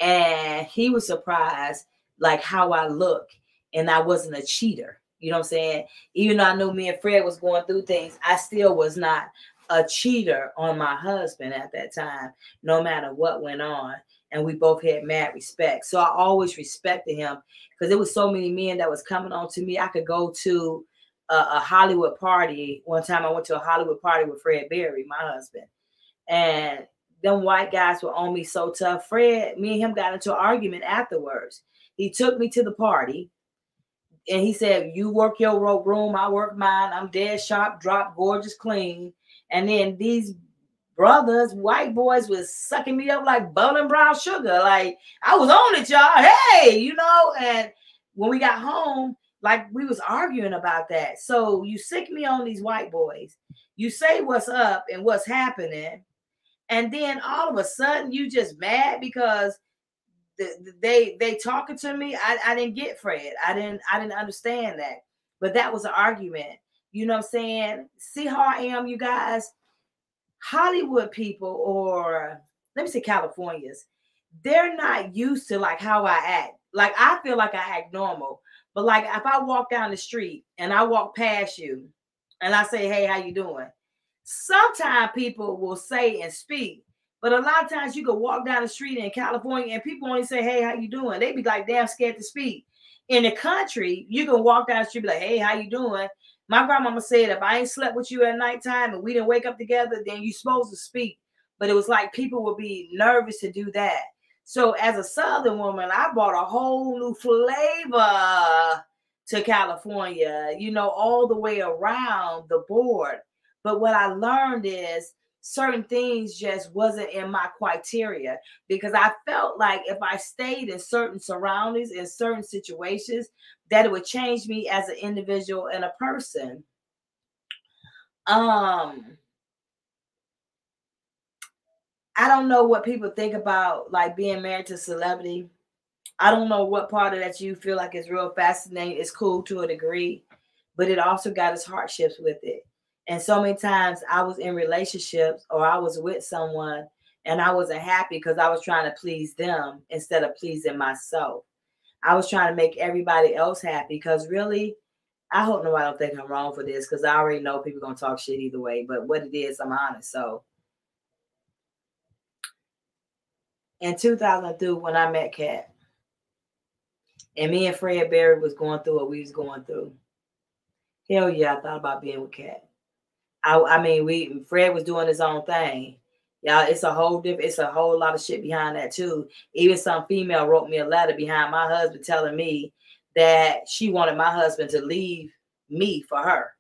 [SPEAKER 1] And he was surprised, like how I look, and I wasn't a cheater. You know what I'm saying? Even though I knew me and Fred was going through things, I still was not a cheater on my husband at that time, no matter what went on. And we both had mad respect. So I always respected him because there was so many men that was coming on to me. I could go to a, a Hollywood party. One time I went to a Hollywood party with Fred Berry, my husband. And them white guys were on me so tough. Fred, me and him got into an argument afterwards. He took me to the party and he said, You work your rope room, I work mine. I'm dead sharp, drop, gorgeous, clean. And then these brothers, white boys, was sucking me up like and brown sugar. Like I was on it, y'all. Hey, you know, and when we got home, like we was arguing about that. So you sick me on these white boys. You say what's up and what's happening and then all of a sudden you just mad because the, they they talking to me. I, I didn't get Fred. I didn't I didn't understand that. But that was an argument. You know what I'm saying? See how I am, you guys. Hollywood people, or let me say Californians, they're not used to like how I act. Like I feel like I act normal, but like if I walk down the street and I walk past you and I say, "Hey, how you doing?" Sometimes people will say and speak, but a lot of times you can walk down the street in California and people only say, "Hey, how you doing?" They be like damn scared to speak. In the country, you can walk down the street, be like, "Hey, how you doing?" My grandmama said, "If I ain't slept with you at nighttime and we didn't wake up together, then you supposed to speak." But it was like people would be nervous to do that. So as a Southern woman, I brought a whole new flavor to California. You know, all the way around the board. But what I learned is certain things just wasn't in my criteria because I felt like if I stayed in certain surroundings in certain situations, that it would change me as an individual and a person. Um I don't know what people think about like being married to celebrity. I don't know what part of that you feel like is real fascinating. It's cool to a degree, but it also got its hardships with it. And so many times I was in relationships or I was with someone and I wasn't happy because I was trying to please them instead of pleasing myself. I was trying to make everybody else happy because really, I hope nobody don't think I'm wrong for this because I already know people gonna talk shit either way. But what it is, I'm honest. So in 2002, when I met Katt, and me and Fred Berry was going through what we was going through. Hell yeah, I thought about being with Katt. I, I mean, we Fred was doing his own thing. Y'all, it's a whole different, it's a whole lot of shit behind that too. Even some female wrote me a letter behind my husband telling me that she wanted my husband to leave me for her.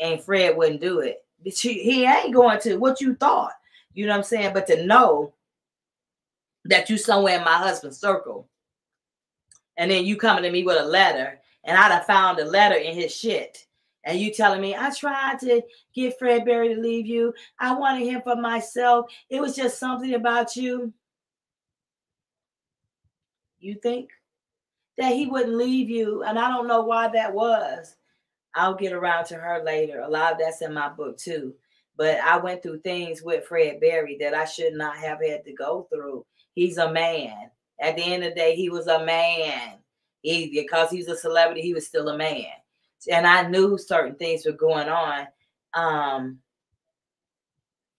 [SPEAKER 1] And Fred wouldn't do it. She, he ain't going to what you thought. You know what I'm saying? But to know that you somewhere in my husband's circle, and then you coming to me with a letter, and I'd have found a letter in his shit and you telling me I tried to get Fred Berry to leave you. I wanted him for myself. It was just something about you. You think that he wouldn't leave you, and I don't know why that was. I'll get around to her later. A lot of that's in my book too. But I went through things with Fred Berry that I should not have had to go through. He's a man. At the end of the day, he was a man. He because he's a celebrity, he was still a man and I knew certain things were going on. Um,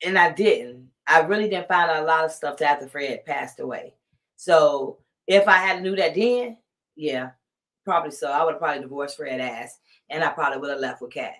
[SPEAKER 1] and I didn't. I really didn't find out a lot of stuff after Fred passed away. So if I had knew that then, yeah, probably so. I would have probably divorced Fred ass, and I probably would have left with Katt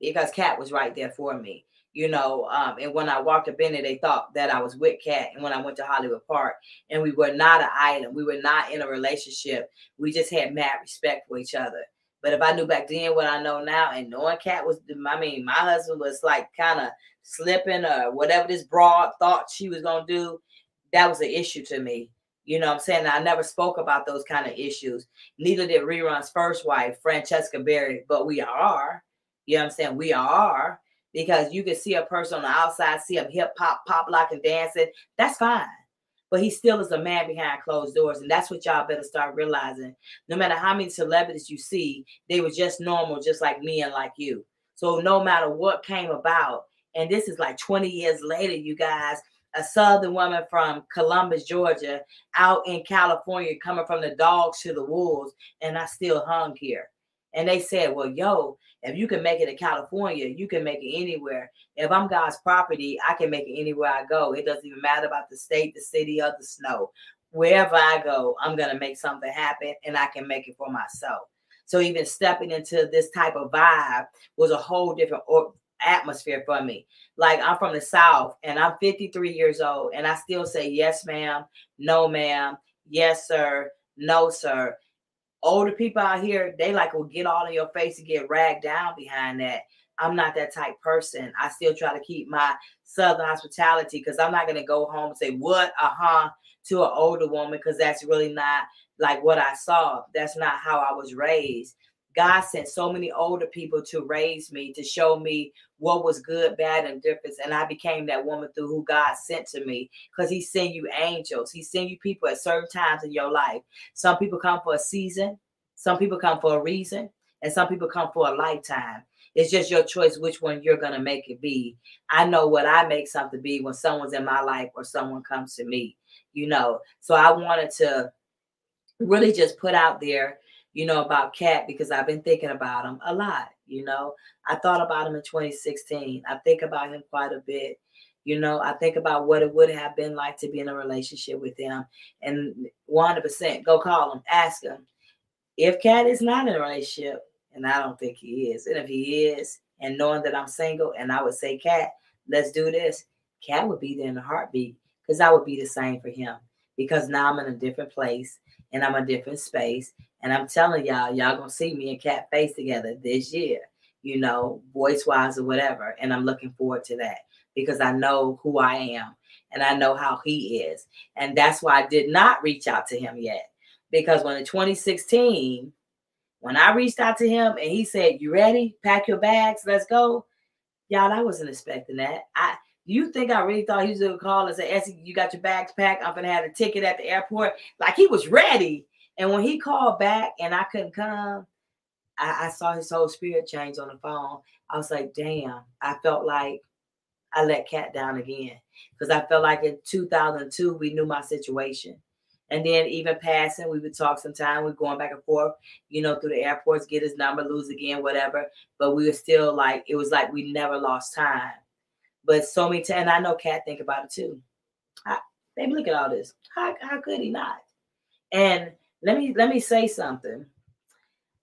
[SPEAKER 1] because Katt was right there for me. You know, um, and when I walked up in it, they thought that I was with Katt. And when I went to Hollywood Park, and we were not an item, we were not in a relationship. We just had mad respect for each other. But if I knew back then what I know now, and knowing Katt was, I mean, my husband was like kind of slipping or whatever this broad thought she was gonna do, that was an issue to me. You know what I'm saying? I never spoke about those kind of issues. Neither did Rerun's first wife, Francesca Berry, but we are. You know what I'm saying? We are because you can see a person on the outside, see them hip hop, pop lock, and dancing. That's fine but he still is a man behind closed doors. And that's what y'all better start realizing. No matter how many celebrities you see, they were just normal, just like me and like you. So no matter what came about, and this is like 20 years later, you guys, a southern woman from Columbus, Georgia, out in California, coming from the dogs to the wolves, and I still hung here. And they said, Well, yo, if you can make it in California, you can make it anywhere. If I'm God's property, I can make it anywhere I go. It doesn't even matter about the state, the city, or the snow. Wherever I go, I'm going to make something happen and I can make it for myself. So even stepping into this type of vibe was a whole different atmosphere for me. Like I'm from the South and I'm 53 years old and I still say yes, ma'am, no, ma'am, yes, sir, no, sir. Older people out here, they like will get all in your face and get ragged down behind that. I'm not that type person. I still try to keep my southern hospitality because I'm not gonna go home and say what, uh-huh, to an older woman because that's really not like what I saw. That's not how I was raised. God sent so many older people to raise me, to show me what was good, bad, and difference. And I became that woman through who God sent to me because He sent you angels. He sent you people at certain times in your life. Some people come for a season, some people come for a reason, and some people come for a lifetime. It's just your choice which one you're going to make it be. I know what I make something be when someone's in my life or someone comes to me, you know. So I wanted to really just put out there you know, about Katt because I've been thinking about him a lot. You know, I thought about him in 2016. I think about him quite a bit. You know, I think about what it would have been like to be in a relationship with him. And 100% go call him, ask him. If Katt is not in a relationship, and I don't think he is, and if he is, and knowing that I'm single, and I would say, Katt, let's do this, Katt would be there in a heartbeat because I would be the same for him because now I'm in a different place and I'm a different space and I'm telling y'all, y'all gonna see me and Katt face together this year, you know, voice wise or whatever. And I'm looking forward to that because I know who I am and I know how he is. And that's why I did not reach out to him yet. Because when in 2016, when I reached out to him and he said, You ready? Pack your bags, let's go. Y'all, I wasn't expecting that. I you think I really thought he was gonna call and say, Essie, you got your bags packed? I'm gonna have a ticket at the airport. Like he was ready. And when he called back and I couldn't come, I, I saw his whole spirit change on the phone. I was like, damn, I felt like I let Katt down again. Because I felt like in 2002, we knew my situation. And then even passing, we would talk sometime. We going back and forth, you know, through the airports, get his number, lose again, whatever. But we were still like, it was like we never lost time. But so many times, and I know Katt think about it too. I, baby, look at all this. How, how could he not? And let me let me say something.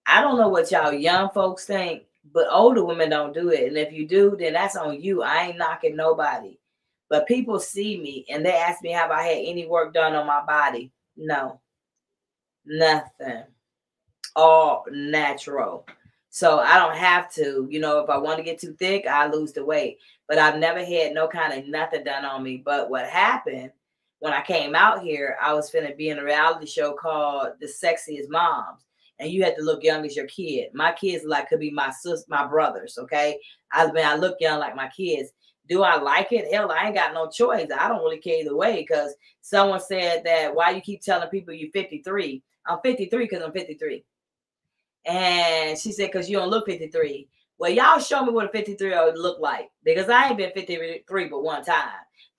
[SPEAKER 1] I don't know what y'all young folks think, but older women don't do it. And if you do, then that's on you. I ain't knocking nobody. But people see me and they ask me, have I had any work done on my body? No, nothing. All natural. So I don't have to, you know, if I want to get too thick, I lose the weight. But I've never had no kind of nothing done on me. But what happened when I came out here, I was finna be in a reality show called The Sexiest Moms. And you had to look young as your kid. My kids like could be my sis, my brothers. Okay. I mean, I look young like my kids. Do I like it? Hell, I ain't got no choice. I don't really care either way because someone said that why you keep telling people you're 53. I'm 53 because I'm 53. And she said, because you don't look 53. Well, y'all show me what a 53 year old look like because I ain't been 53 but one time.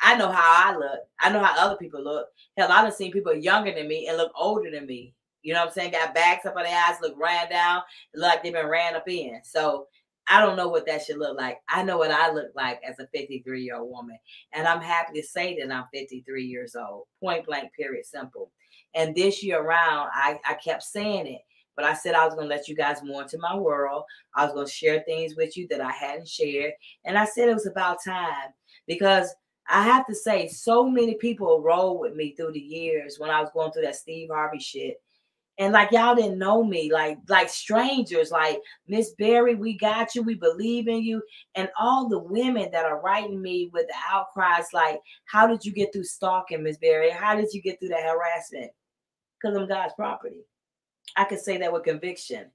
[SPEAKER 1] I know how I look. I know how other people look. Hell, I've seen people younger than me and look older than me. You know what I'm saying? Got bags up on their eyes, look ran down, look like they've been ran up in. So I don't know what that should look like. I know what I look like as a 53 year old woman. And I'm happy to say that I'm 53 years old. Point blank, period, simple. And this year around, I, I kept saying it. But I said I was going to let you guys more into my world. I was going to share things with you that I hadn't shared. And I said it was about time because I have to say, so many people rolled with me through the years when I was going through that Steve Harvey shit. And like y'all didn't know me, like like strangers, like Miss Berry, we got you, we believe in you, and all the women that are writing me with the outcries, like, how did you get through stalking, Miss Berry? How did you get through that harassment? Because I'm God's property. I can say that with conviction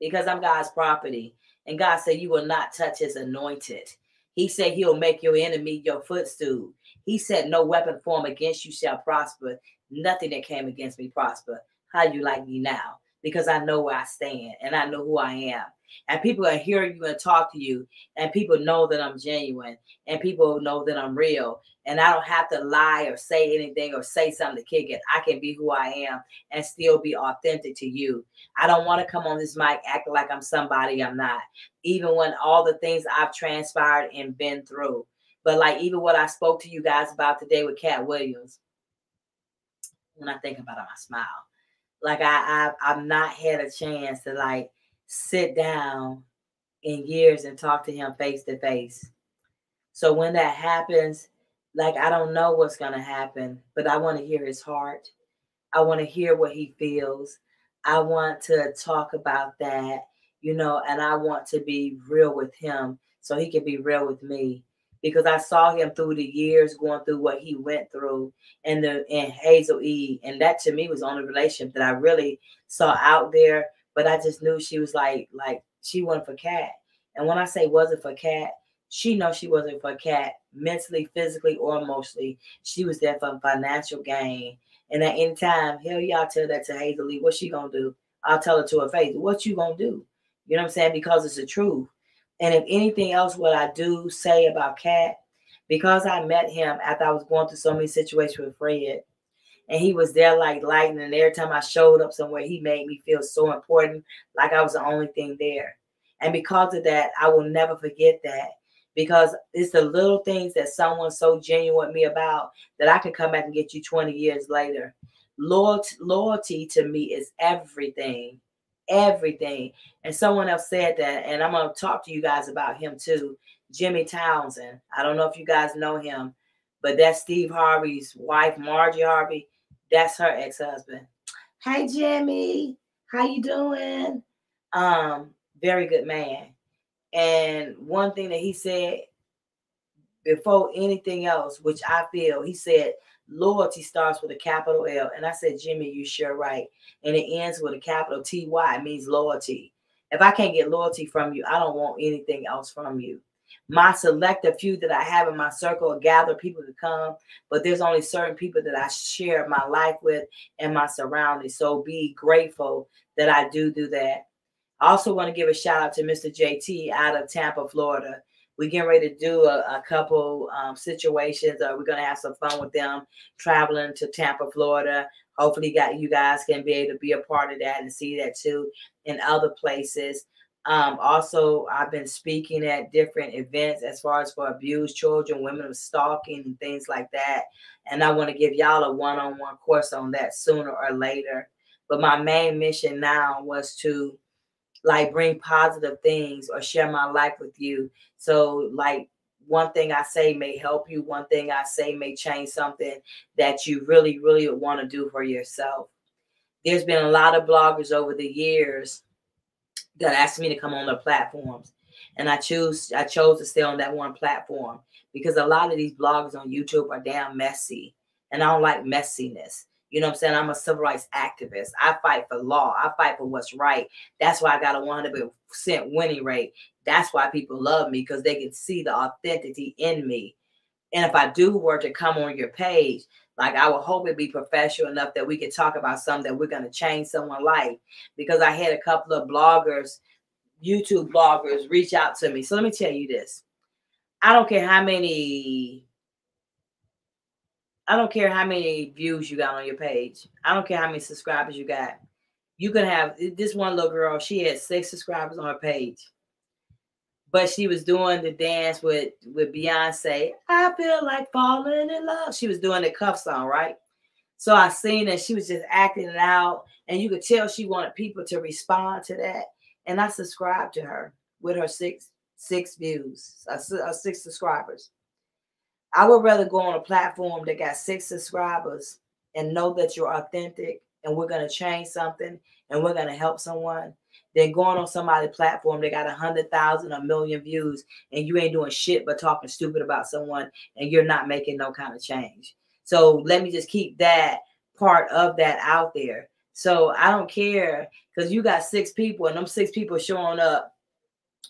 [SPEAKER 1] because I'm God's property. And God said, You will not touch his anointed. He said, He'll make your enemy your footstool. He said, No weapon formed against you shall prosper. Nothing that came against me prosper. How you like me now? Because I know where I stand and I know who I am. And people are hearing you and talk to you, and people know that I'm genuine, and people know that I'm real. And I don't have to lie or say anything or say something to kick it. I can be who I am and still be authentic to you. I don't want to come on this mic acting like I'm somebody I'm not, even when all the things I've transpired and been through. But like even what I spoke to you guys about today with Katt Williams, when I think about it, I smile. Like I, I I've not had a chance to like sit down in years and talk to him face to face. So when that happens, like I don't know what's gonna happen, but I want to hear his heart. I want to hear what he feels. I want to talk about that, you know, and I want to be real with him so he can be real with me because I saw him through the years going through what he went through and the and Hazel E. And that to me was the only relationship that I really saw out there. But I just knew she was like, like she wasn't for Katt. And when I say wasn't for Katt, she knows she wasn't for Katt mentally, physically, or emotionally. She was there for financial gain. And at any time, hell y'all tell that to Hazel E. What she gonna do? I'll tell her to her face. What you gonna do? You know what I'm saying? Because it's the truth. And if anything else, what I do say about Katt, because I met him after I was going through so many situations with Fred, and he was there like lightning. And every time I showed up somewhere, he made me feel so important, like I was the only thing there. And because of that, I will never forget that because it's the little things that someone's so genuine with me about that I can come back and get you 20 years later. Loyalty, loyalty to me is everything everything. And someone else said that, and I'm going to talk to you guys about him too. Jimmy Townsend. I don't know if you guys know him, but that's Steve Harvey's wife, Margie Harvey. That's her ex-husband. Hey Jimmy, how you doing? Um, very good man. And one thing that he said before anything else, which I feel, he said, loyalty starts with a capital L. And I said, Jimmy, you sure right. And it ends with a capital T Y. It means loyalty. If I can't get loyalty from you, I don't want anything else from you. My select a few that I have in my circle gather people to come, but there's only certain people that I share my life with and my surroundings. So be grateful that I do do that. I also want to give a shout out to Mr. JT out of Tampa, Florida we're getting ready to do a, a couple um, situations. Uh, we're going to have some fun with them traveling to Tampa, Florida. Hopefully, got you guys can be able to be a part of that and see that too in other places. Um, also, I've been speaking at different events as far as for abused children, women of stalking, and things like that. And I want to give y'all a one on one course on that sooner or later. But my main mission now was to like bring positive things or share my life with you. So like one thing I say may help you, one thing I say may change something that you really, really want to do for yourself. There's been a lot of bloggers over the years that asked me to come on their platforms. And I choose I chose to stay on that one platform because a lot of these bloggers on YouTube are damn messy. And I don't like messiness. You know what I'm saying? I'm a civil rights activist. I fight for law. I fight for what's right. That's why I got a 100% winning rate. That's why people love me because they can see the authenticity in me. And if I do were to come on your page, like I would hope it be professional enough that we could talk about something that we're going to change someone's life. Because I had a couple of bloggers, YouTube bloggers, reach out to me. So let me tell you this. I don't care how many I don't care how many views you got on your page. I don't care how many subscribers you got. You can have this one little girl, she had six subscribers on her page. But she was doing the dance with with Beyonce. I feel like falling in love. She was doing the cuff song, right? So I seen that she was just acting it out, and you could tell she wanted people to respond to that. And I subscribed to her with her six six views, uh, uh six subscribers. I would rather go on a platform that got six subscribers and know that you're authentic and we're going to change something and we're going to help someone than going on somebody's platform that got a hundred thousand, a million views, and you ain't doing shit but talking stupid about someone and you're not making no kind of change. So let me just keep that part of that out there. So I don't care because you got six people and them six people showing up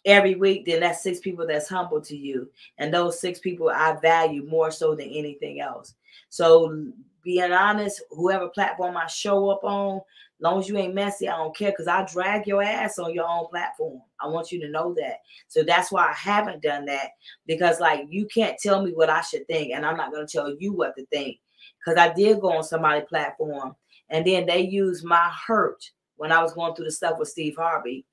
[SPEAKER 1] every week, then that's six people that's humble to you. And those six people I value more so than anything else. So being honest, whoever platform I show up on, long as you ain't messy, I don't care because I drag your ass on your own platform. I want you to know that. So that's why I haven't done that because, like, you can't tell me what I should think, and I'm not going to tell you what to think because I did go on somebody's platform and then they used my hurt when I was going through the stuff with Steve Harvey.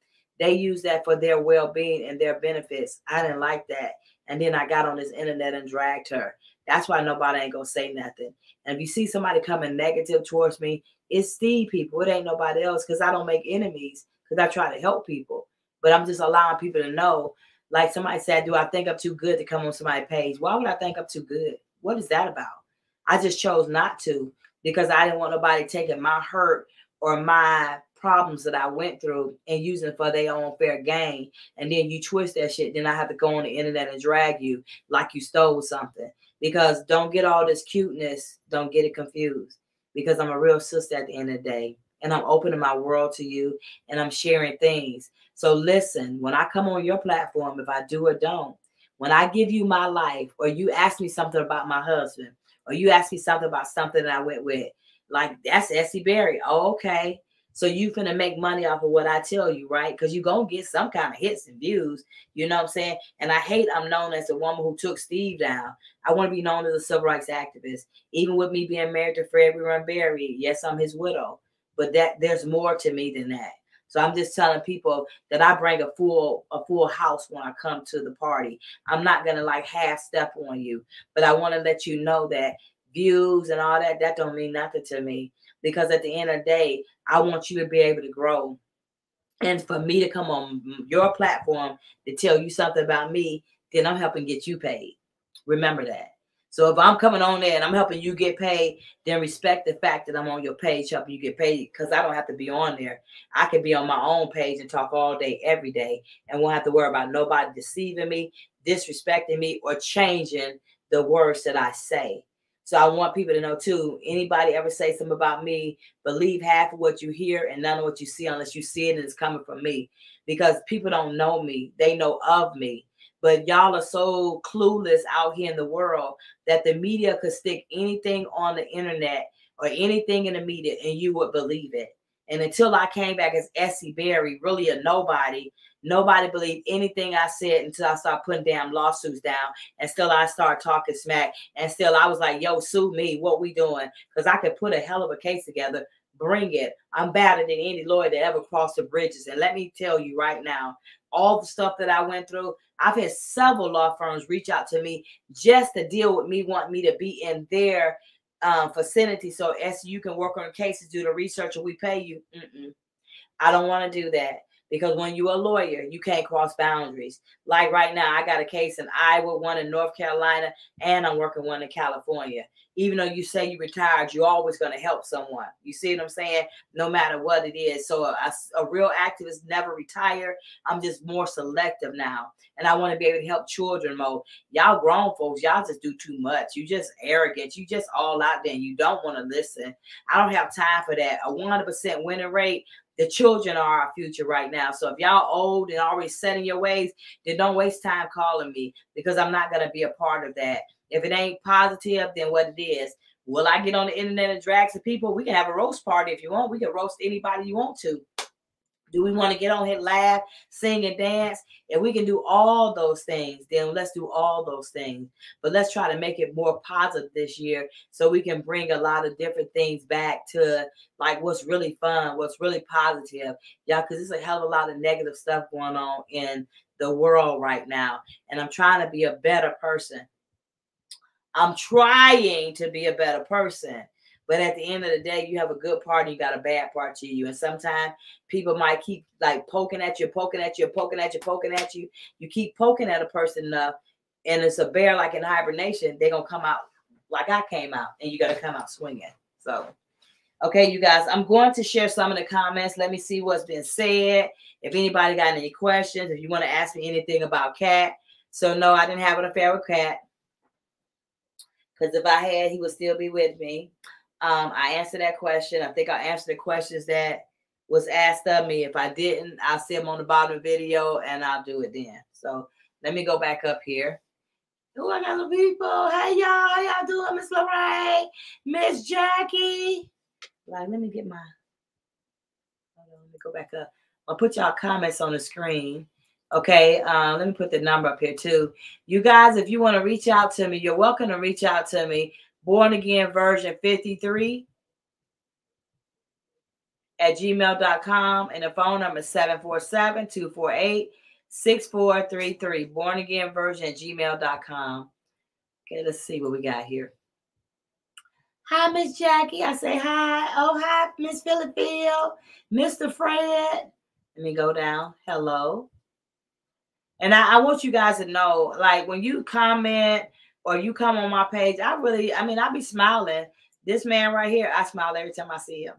[SPEAKER 1] They use that for their well being and their benefits. I didn't like that. And then I got on this internet and dragged her. That's why nobody ain't gonna say nothing. And if you see somebody coming negative towards me, it's Steve people. It ain't nobody else because I don't make enemies because I try to help people. But I'm just allowing people to know. Like somebody said, do I think I'm too good to come on somebody's page? Why would I think I'm too good? What is that about? I just chose not to because I didn't want nobody taking my hurt or my problems that I went through and using for their own fair gain. And then you twist that shit, then I have to go on the internet and drag you like you stole something. Because don't get all this cuteness, don't get it confused. Because I'm a real sister at the end of the day. And I'm opening my world to you and I'm sharing things. So listen, when I come on your platform, if I do or don't, when I give you my life, or you ask me something about my husband, or you ask me something about something that I went with, like that's Essie Berry. Oh, okay. So you finna make money off of what I tell you, right? Because you're gonna get some kind of hits and views. You know what I'm saying? And I hate I'm known as the woman who took Steve down. I want to be known as a civil rights activist. Even with me being married to Fred Run Berry, yes, I'm his widow. But that there's more to me than that. So I'm just telling people that I bring a full a full house when I come to the party. I'm not gonna like half step on you, but I want to let you know that views and all that that don't mean nothing to me because at the end of the day, I want you to be able to grow. And for me to come on your platform to tell you something about me, then I'm helping get you paid. Remember that. So if I'm coming on there and I'm helping you get paid, then respect the fact that I'm on your page helping you get paid because I don't have to be on there. I can be on my own page and talk all day, every day, and won't have to worry about nobody deceiving me, disrespecting me, or changing the words that I say. So I want people to know too. Anybody ever say something about me, believe half of what you hear and none of what you see unless you see it and it's coming from me. Because people don't know me, they know of me. But y'all are so clueless out here in the world that the media could stick anything on the internet or anything in the media and you would believe it. And until I came back as Essie Berry, really a nobody, Nobody believed anything I said until I started putting damn lawsuits down. And still I start talking smack. And still I was like, yo, sue me. What we doing? Because I could put a hell of a case together. Bring it. I'm better than any lawyer that ever crossed the bridges. And let me tell you right now, all the stuff that I went through, I've had several law firms reach out to me just to deal with me, want me to be in their um, vicinity. So as you can work on cases, do the research, and we pay you. Mm-mm. I don't want to do that because when you're a lawyer, you can't cross boundaries. Like right now, I got a case in Iowa, one in North Carolina, and I'm working one in California. Even though you say you retired, you're always going to help someone. You see what I'm saying? No matter what it is. So a, a real activist never retire. I'm just more selective now, and I want to be able to help children more. Y'all grown folks, y'all just do too much. You just arrogant. You just all out there. And you don't want to listen. I don't have time for that. A 100% winning rate the children are our future right now. So if y'all old and already set in your ways, then don't waste time calling me because I'm not going to be a part of that. If it ain't positive, then what it is. Will I get on the internet and drag some people? We can have a roast party if you want. We can roast anybody you want to. Do we want to get on here, laugh, sing, and dance? If we can do all those things, then let's do all those things. But let's try to make it more positive this year so we can bring a lot of different things back to like what's really fun, what's really positive. Y'all, because there's a hell of a lot of negative stuff going on in the world right now. And I'm trying to be a better person. I'm trying to be a better person. But at the end of the day, you have a good part and you got a bad part to you. And sometimes people might keep like poking at you, poking at you, poking at you, poking at you. You keep poking at a person enough, and it's a bear like in hibernation, they're gonna come out like I came out, and you gotta come out swinging. So okay, you guys, I'm going to share some of the comments. Let me see what's been said. If anybody got any questions, if you want to ask me anything about Katt. So no, I didn't have an affair with Katt. Because if I had, he would still be with me. Um, I answered that question. I think I answered the questions that was asked of me. If I didn't, I'll see them on the bottom of the video and I'll do it then. So let me go back up here. Who I got some people? Hey y'all, how y'all doing, Miss Lorraine, Miss Jackie? Like, let me get my. On, let me go back up. I'll put y'all comments on the screen. Okay, uh, let me put the number up here too. You guys, if you want to reach out to me, you're welcome to reach out to me. Born again version 53 at gmail.com and the phone number is 747 248 6433. Born again version at gmail.com. Okay, let's see what we got here. Hi, Miss Jackie. I say hi. Oh, hi, Miss Philippill, Mr. Fred. Let me go down. Hello. And I, I want you guys to know, like when you comment or you come on my page, I really, I mean, I be smiling. This man right here, I smile every time I see him.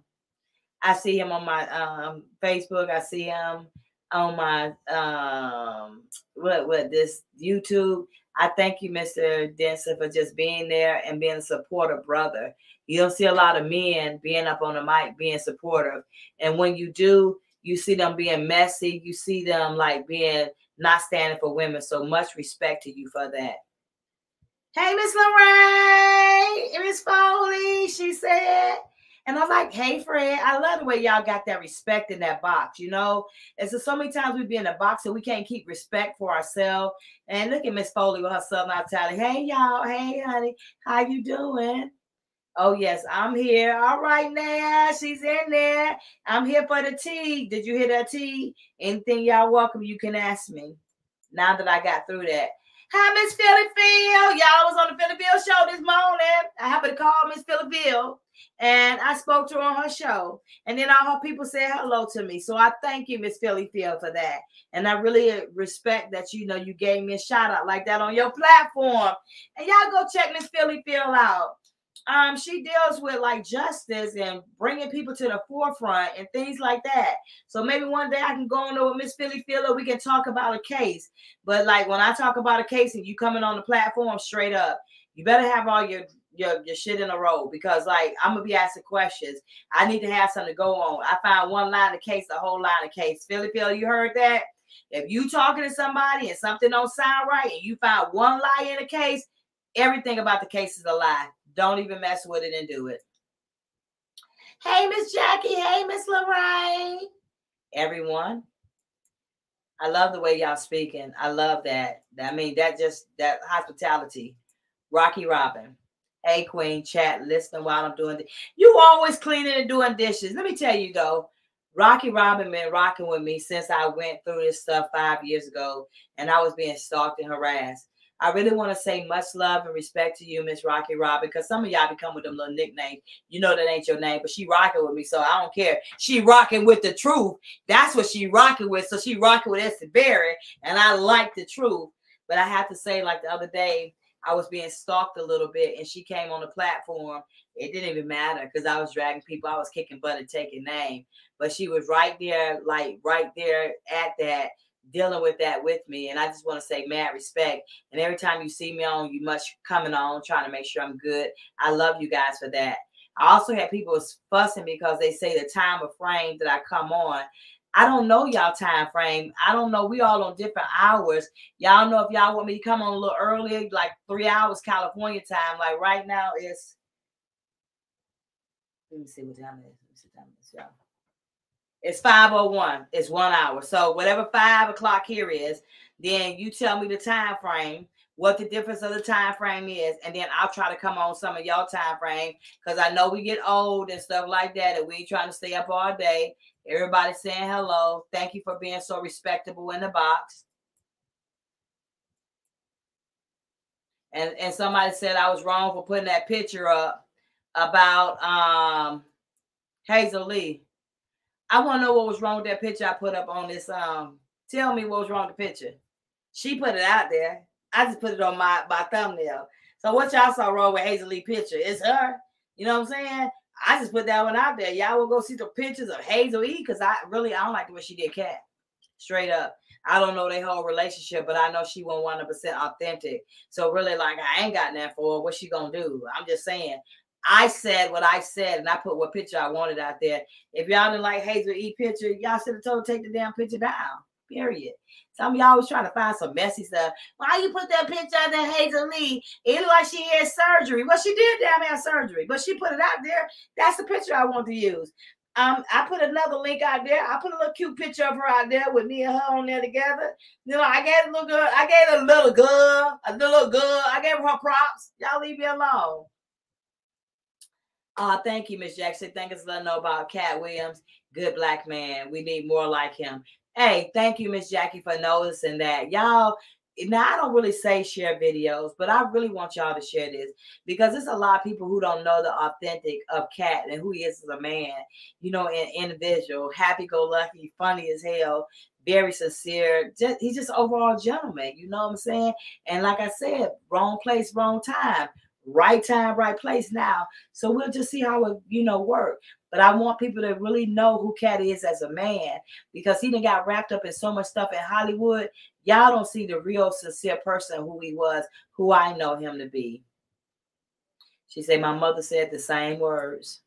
[SPEAKER 1] I see him on my um, Facebook. I see him on my um, what what this YouTube. I thank you, Mr. Denson, for just being there and being a supportive brother. You don't see a lot of men being up on the mic, being supportive. And when you do, you see them being messy. You see them like being not standing for women. So much respect to you for that. Hey, Miss Lorraine, Miss Foley, she said. And I was like, hey, Fred, I love the way y'all got that respect in that box, you know? And so, so many times we be in a box and we can't keep respect for ourselves. And look at Miss Foley with her son southern Italian. Hey, y'all. Hey, honey. How you doing? Oh, yes, I'm here. All right, now she's in there. I'm here for the tea. Did you hear that tea? Anything y'all welcome, you can ask me. Now that I got through that. Hi, Miss Philly Phil. Y'all was on the Philly Phil show this morning. I happened to call Miss Philly Phil and I spoke to her on her show. And then all her people said hello to me. So I thank you, Miss Philly Phil, for that. And I really respect that you know you gave me a shout out like that on your platform. And y'all go check Miss Philly Phil out. Um, she deals with like justice and bringing people to the forefront and things like that. So maybe one day I can go on with Miss Philly Phil, we can talk about a case. But like when I talk about a case and you coming on the platform straight up, you better have all your your, your shit in a row because like I'm gonna be asking questions. I need to have something to go on. I found one line of case, a whole line of case. Philly Phil, you heard that? If you talking to somebody and something don't sound right and you find one lie in a case, everything about the case is a lie. Don't even mess with it and do it. Hey, Miss Jackie. Hey, Miss Lorraine. Everyone. I love the way y'all speaking. I love that. I mean, that just that hospitality. Rocky Robin. Hey, Queen, chat, listening while I'm doing this. You always cleaning and doing dishes. Let me tell you though, Rocky Robin been rocking with me since I went through this stuff five years ago, and I was being stalked and harassed. I really want to say much love and respect to you, Miss Rocky Robin, because some of y'all become with them little nicknames. You know that ain't your name, but she rocking with me, so I don't care. She rocking with the truth. That's what she rocking with. So she rocking with Esther Berry, and I like the truth. But I have to say, like the other day, I was being stalked a little bit, and she came on the platform. It didn't even matter because I was dragging people. I was kicking butt and taking name, but she was right there, like right there at that, dealing with that with me. And I just want to say, mad respect. And every time you see me on, you much coming on, trying to make sure I'm good. I love you guys for that. I also had people fussing because they say the time of frame that I come on. I don't know y'all time frame. I don't know. We all on different hours. Y'all know if y'all want me to come on a little earlier, like three hours California time. Like right now, it's let me see what time it is. Let me see what time it is, y'all. It's 501. It's one hour. So whatever five o'clock here is, then you tell me the time frame, what the difference of the time frame is, and then I'll try to come on some of y'all time frame because I know we get old and stuff like that, and we trying to stay up all day. Everybody saying hello. Thank you for being so respectable in the box. And and somebody said I was wrong for putting that picture up about um Hazel Lee. I want to know what was wrong with that picture I put up on this. Um, tell me what was wrong with the picture. She put it out there. I just put it on my, my thumbnail. So what y'all saw wrong with Hazel Lee picture? It's her. You know what I'm saying? I just put that one out there. Y'all will go see the pictures of Hazel E because I really I don't like the way she did Katt. Straight up. I don't know their whole relationship, but I know she went 100% authentic. So really, like I ain't got that for her. What she gonna do? I'm just saying. I said what I said, and I put what picture I wanted out there. If y'all didn't like Hazel E picture, y'all should have told her take the damn picture down. Period. Some of y'all was trying to find some messy stuff. Why you put that picture of that Hazel Lee? It looked like she had surgery. Well, she did damn have surgery, but she put it out there. That's the picture I want to use. Um, I put another link out there. I put a little cute picture of her out there with me and her on there together. You know, I gave a little girl, I gave a little girl, a little girl. I gave her props. Y'all leave me alone. Uh, thank you, Miss Jackson. Thank us let know about Katt Williams. Good black man. We need more like him. Hey, thank you, Miss Jackie, for noticing that. Y'all, now I don't really say share videos, but I really want y'all to share this because there's a lot of people who don't know the authentic of Katt and who he is as a man, you know, an individual, happy go lucky, funny as hell, very sincere. Just, he's just overall gentleman, you know what I'm saying? And like I said, wrong place, wrong time right time, right place now. So we'll just see how it, you know, work. But I want people to really know who Katt is as a man because he done got wrapped up in so much stuff in Hollywood. Y'all don't see the real sincere person who he was, who I know him to be. She said, My mother said the same words.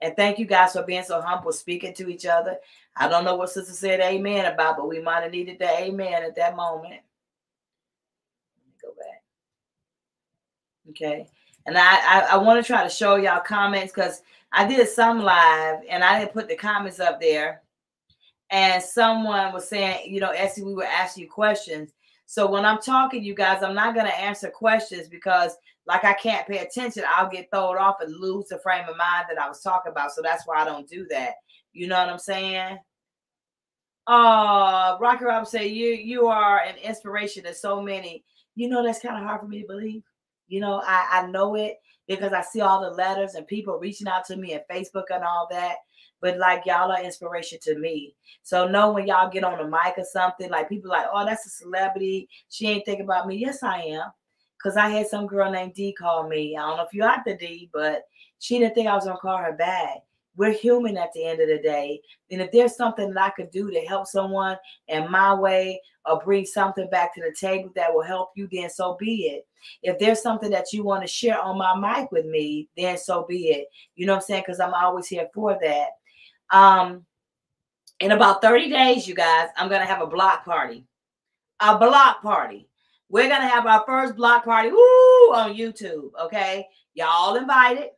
[SPEAKER 1] And thank you guys for being so humble, speaking to each other. I don't know what sister said amen about, but we might have needed the amen at that moment. Okay. And I, I, I want to try to show y'all comments because I did some live and I didn't put the comments up there. And someone was saying, you know, Essie, we were asking you questions. So when I'm talking, you guys, I'm not going to answer questions because, like, I can't pay attention. I'll get thrown off and lose the frame of mind that I was talking about. So that's why I don't do that. You know what I'm saying? Oh, Rocky Rob say you you are an inspiration to so many. You know that's kind of hard for me to believe. You know, I, I know it because I see all the letters and people reaching out to me and Facebook and all that. But like y'all are inspiration to me. So know when y'all get on the mic or something, like people like, oh, that's a celebrity. She ain't thinking about me. Yes, I am. Cause I had some girl named D call me. I don't know if you got the D, but she didn't think I was gonna call her back we're human at the end of the day. And if there's something that I could do to help someone in my way or bring something back to the table that will help you, then so be it. If there's something that you want to share on my mic with me, then so be it. You know what I'm saying? Because I'm always here for that. Um, in about 30 days, you guys, I'm gonna have a block party. A block party. We're gonna have our first block party woo, on YouTube. Okay, y'all invited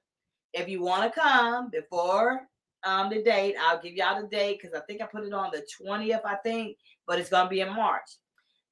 [SPEAKER 1] if you want to come before um the date, I'll give y'all the date because I think I put it on the 20th, I think, but it's gonna be in March.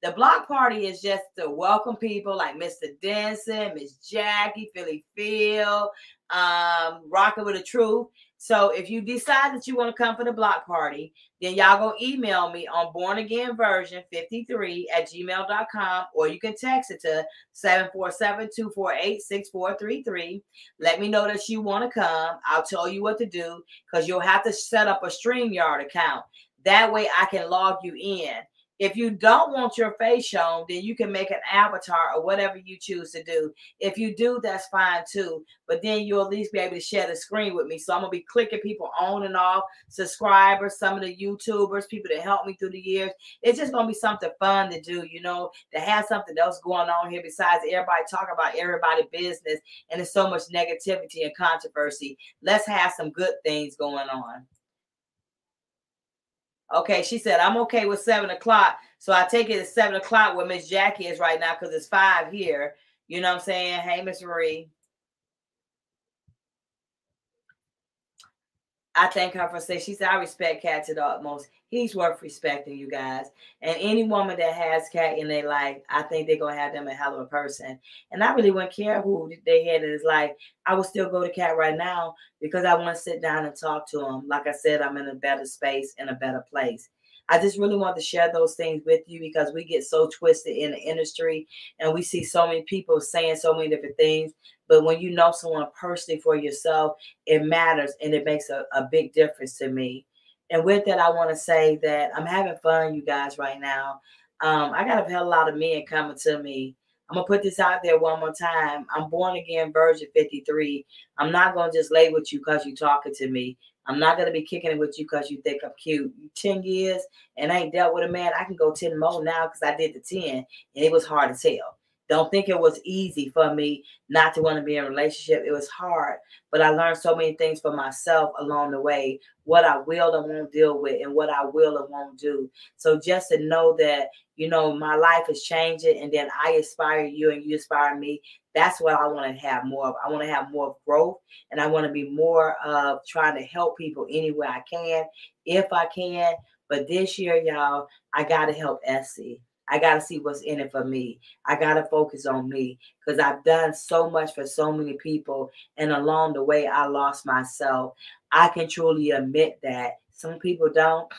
[SPEAKER 1] The block party is just to welcome people like Mr. Denson, Miss Jackie, Philly Phil, um, Rocking with the Truth. So if you decide that you want to come for the block party, then y'all go email me on born again version 53 at gmail.com or you can text it to 747-248-6433. Let me know that you want to come. I'll tell you what to do because you'll have to set up a StreamYard account. That way I can log you in. If you don't want your face shown, then you can make an avatar or whatever you choose to do. If you do, that's fine too. But then you'll at least be able to share the screen with me. So I'm gonna be clicking people on and off, subscribers, some of the YouTubers, people that helped me through the years. It's just gonna be something fun to do, you know, to have something else going on here besides everybody talking about everybody business and there's so much negativity and controversy. Let's have some good things going on. Okay, she said, I'm okay with seven o'clock. So I take it at seven o'clock where Miss Jackie is right now because it's five here. You know what I'm saying? Hey, Miss Marie. I thank her for saying she said I respect Katt to the utmost. He's worth respecting, you guys. And any woman that has Katt in their life, I think they're gonna have them a hell of a person. And I really wouldn't care who they had in his life. I would still go to Katt right now because I want to sit down and talk to him. Like I said, I'm in a better space in a better place. I just really want to share those things with you because we get so twisted in the industry and we see so many people saying so many different things. But when you know someone personally for yourself, it matters and it makes a, a big difference to me. And with that, I want to say that I'm having fun, you guys, right now. Um, I got a hell of a lot of men coming to me. I'm gonna put this out there one more time. I'm born again, Virgin 53. I'm not gonna just lay with you because you're talking to me. I'm not gonna be kicking it with you because you think I'm cute. 10 years and I ain't dealt with a man. I can go 10 more now because I did the 10 and it was hard to tell. Don't think it was easy for me not to want to be in a relationship. It was hard, but I learned so many things for myself along the way what I will and won't deal with, and what I will and won't do. So just to know that, you know, my life is changing, and then I inspire you and you inspire me. That's what I want to have more of. I want to have more of growth, and I want to be more of trying to help people any way I can, if I can. But this year, y'all, I got to help Essie. I got to see what's in it for me. I got to focus on me because I've done so much for so many people. And along the way, I lost myself. I can truly admit that. Some people don't.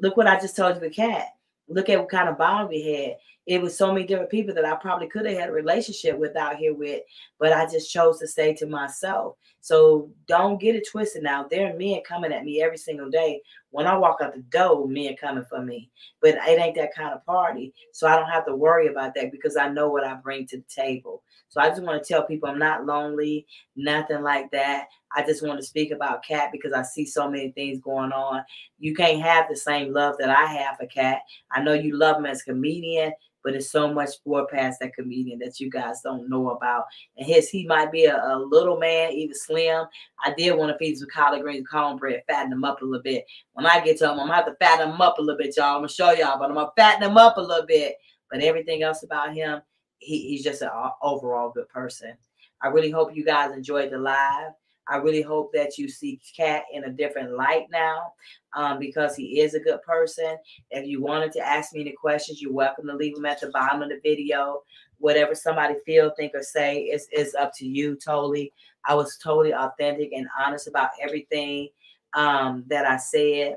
[SPEAKER 1] Look what I just told you the Katt. Look at what kind of bond we had. It was so many different people that I probably could have had a relationship with out here with, but I just chose to stay to myself. So don't get it twisted now. There are men coming at me every single day. When I walk out the door, men coming for me. But it ain't that kind of party. So I don't have to worry about that because I know what I bring to the table. So I just want to tell people I'm not lonely, nothing like that. I just want to speak about Katt because I see so many things going on. You can't have the same love that I have for Katt. I know you love him as a comedian, but it's so much more past that comedian that you guys don't know about. And his he might be a, a little man, even slim. I did want to feed some collard greens, cornbread, fatten him up a little bit. When I get to him, I'm gonna have to fatten him up a little bit, y'all. I'm gonna show y'all, but I'm gonna fatten him up a little bit. But everything else about him, he, he's just an overall good person. I really hope you guys enjoyed the live. I really hope that you see Katt in a different light now um, because he is a good person. If you wanted to ask me any questions, you're welcome to leave them at the bottom of the video. Whatever somebody feel, think, or say is, is up to you totally. I was totally authentic and honest about everything um, that I said.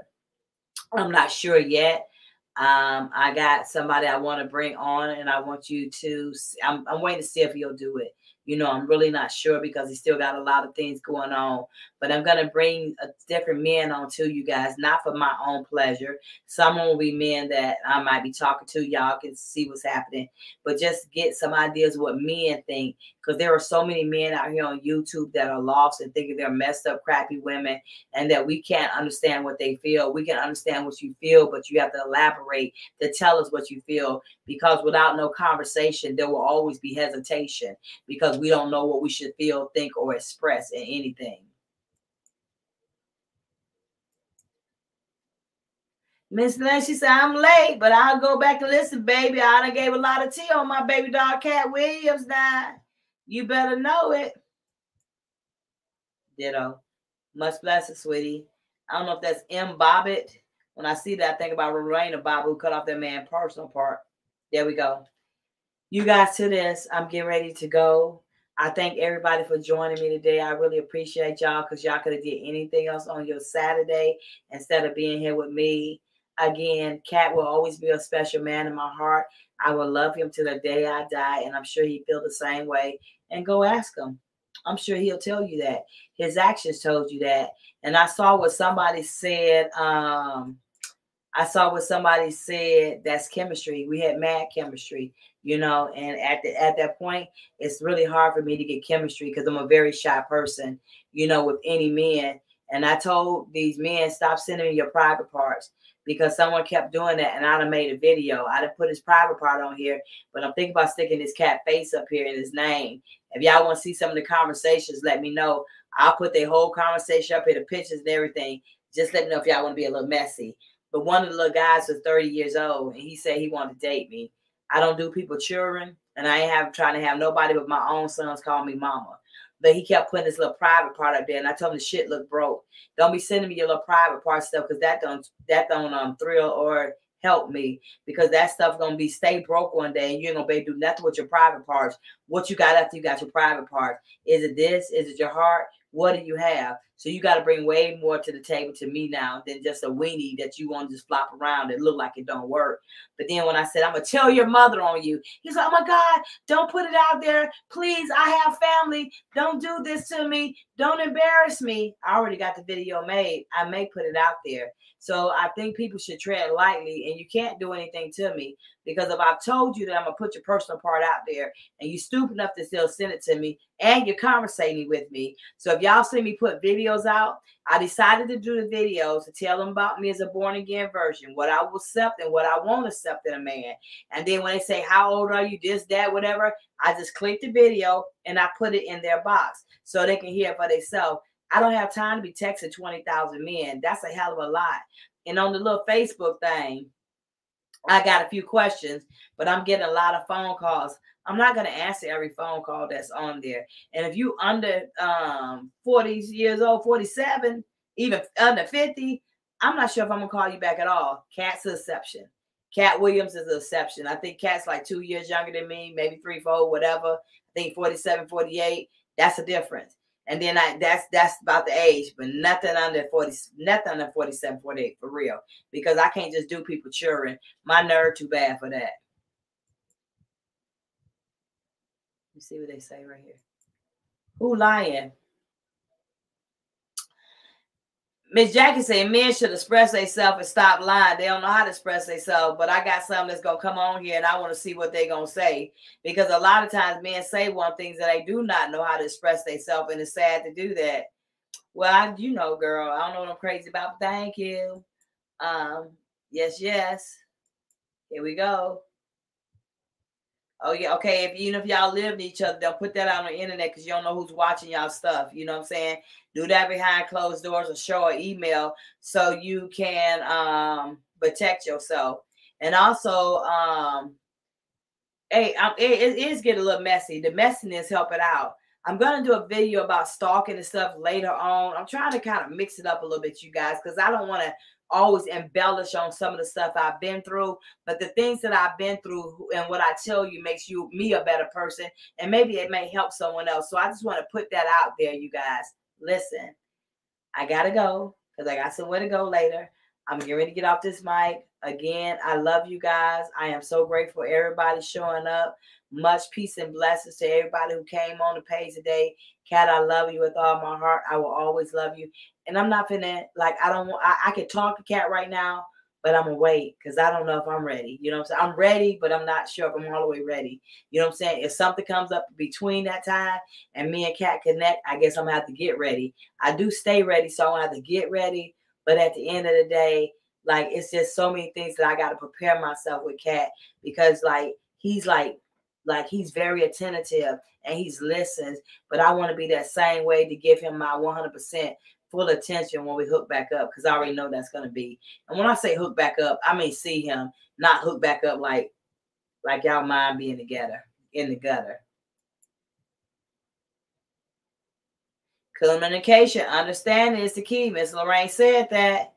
[SPEAKER 1] I'm not sure yet. Um, I got somebody I want to bring on, and I want you to. I'm, I'm waiting to see if you'll do it. You know, I'm really not sure because he still got a lot of things going on. But I'm gonna bring a different men on to you guys, not for my own pleasure. Some will be men that I might be talking to. Y'all can see what's happening, but just get some ideas what men think because there are so many men out here on YouTube that are lost and thinking they're messed up, crappy women, and that we can't understand what they feel. We can understand what you feel, but you have to elaborate to tell us what you feel because without no conversation, there will always be hesitation because we don't know what we should feel, think, or express in anything. Miss Lynn, she said, I'm late, but I'll go back and listen, baby. I done gave a lot of tea on my baby dog, Katt Williams, now. You better know it. Ditto. Much blessed, sweetie. I don't know if that's M. Bobbitt. When I see that, I think about Lorena Bob who cut off that man personal part. There we go. You guys to this. I'm getting ready to go. I thank everybody for joining me today. I really appreciate y'all because y'all could have did anything else on your Saturday instead of being here with me. Again, Katt will always be a special man in my heart. I will love him to the day I die, and I'm sure he feel the same way and go ask him. I'm sure he'll tell you that. His actions told you that. And I saw what somebody said. Um, I saw what somebody said. That's chemistry. We had mad chemistry, you know. And at the, at that point, it's really hard for me to get chemistry because I'm a very shy person, you know, with any men. And I told these men, stop sending me your private parts because someone kept doing that and I'd have made a video. I'd have put his private part on here, but I'm thinking about sticking his cat face up here in his name. If y'all want to see some of the conversations, let me know. I'll put the whole conversation up here, the pictures and everything. Just let me know if y'all want to be a little messy. But one of the little guys was 30 years old and he said he wanted to date me. I don't do people children and I ain't have trying to have nobody but my own sons call me mama. But he kept putting his little private part up there, and I told him the shit look broke. Don't be sending me your little private part stuff because that don't that don't um thrill or help me because that stuff gonna be stay broke one day and you ain't gonna be able to do nothing with your private parts. What you got after you got your private parts? Is it this? Is it your heart? What do you have? So you got to bring way more to the table to me now than just a weenie that you want to just flop around and look like it don't work. But then when I said I'm gonna tell your mother on you, he's like, "Oh my God, don't put it out there, please. I have family. Don't do this to me. Don't embarrass me." I already got the video made. I may put it out there. So I think people should tread lightly, and you can't do anything to me because if I've told you that I'm gonna put your personal part out there, and you stupid enough to still send it to me, and you're conversating with me. So if y'all see me put video videos out. I decided to do the videos to tell them about me as a born again version, what I will accept and what I won't accept in a man. And then when they say, How old are you? This, that, whatever, I just click the video and I put it in their box so they can hear it for themselves. I don't have time to be texting 20,000 men. That's a hell of a lot. And on the little Facebook thing, I got a few questions, but I'm getting a lot of phone calls. I'm not going to answer every phone call that's on there. And if you under um 40 years old, 47, even under 50, I'm not sure if I'm gonna call you back at all. Katt's an exception. Katt Williams is an exception. I think Katt's like two years younger than me, maybe three, four, whatever. I think 47, 48. That's a difference. And then I that's that's about the age, but nothing under 40, nothing under 47, 48 for real. Because I can't just do people cheering. My nerve too bad for that. You see what they say right here. Who lying? Miss Jackie said men should express themselves and stop lying. They don't know how to express themselves, but I got something that's gonna come on here and I want to see what they're gonna say. Because a lot of times men say one things that they do not know how to express themselves, and it's sad to do that. Well, I, you know, girl, I don't know what I'm crazy about. Thank you. Um, yes, yes. Here we go. Oh yeah, okay. If even if y'all live with each other, they'll put that out on the internet because you don't know who's watching y'all stuff. You know what I'm saying? Do that behind closed doors or show an email so you can um protect yourself. And also, um, hey, I'm, it, it is getting a little messy. The messiness help it out. I'm gonna do a video about stalking and stuff later on. I'm trying to kind of mix it up a little bit, you guys, because I don't want to always embellish on some of the stuff I've been through, but the things that I've been through and what I tell you makes you me a better person, and maybe it may help someone else. So I just want to put that out there, you guys. Listen, I gotta go because I got somewhere to go later. I'm getting ready to get off this mic. Again, I love you guys. I am so grateful everybody showing up. Much peace and blessings to everybody who came on the page today. Katt, I love you with all my heart. I will always love you. And I'm not finna like I don't want I, I can talk to Katt right now, but I'm gonna wait because I don't know if I'm ready. You know what I'm saying? I'm ready, but I'm not sure if I'm all the way ready. You know what I'm saying? If something comes up between that time and me and Katt connect, I guess I'm gonna have to get ready. I do stay ready, so I'm gonna have to get ready. But at the end of the day, like it's just so many things that I gotta prepare myself with Katt because like he's like like he's very attentive and he's listens but i want to be that same way to give him my 100% full attention when we hook back up because I already know that's gonna be. And when I say hook back up, I mean see him, not hook back up like like y'all mind being together in the gutter. Communication, understanding is the key. Miss Lorraine said that.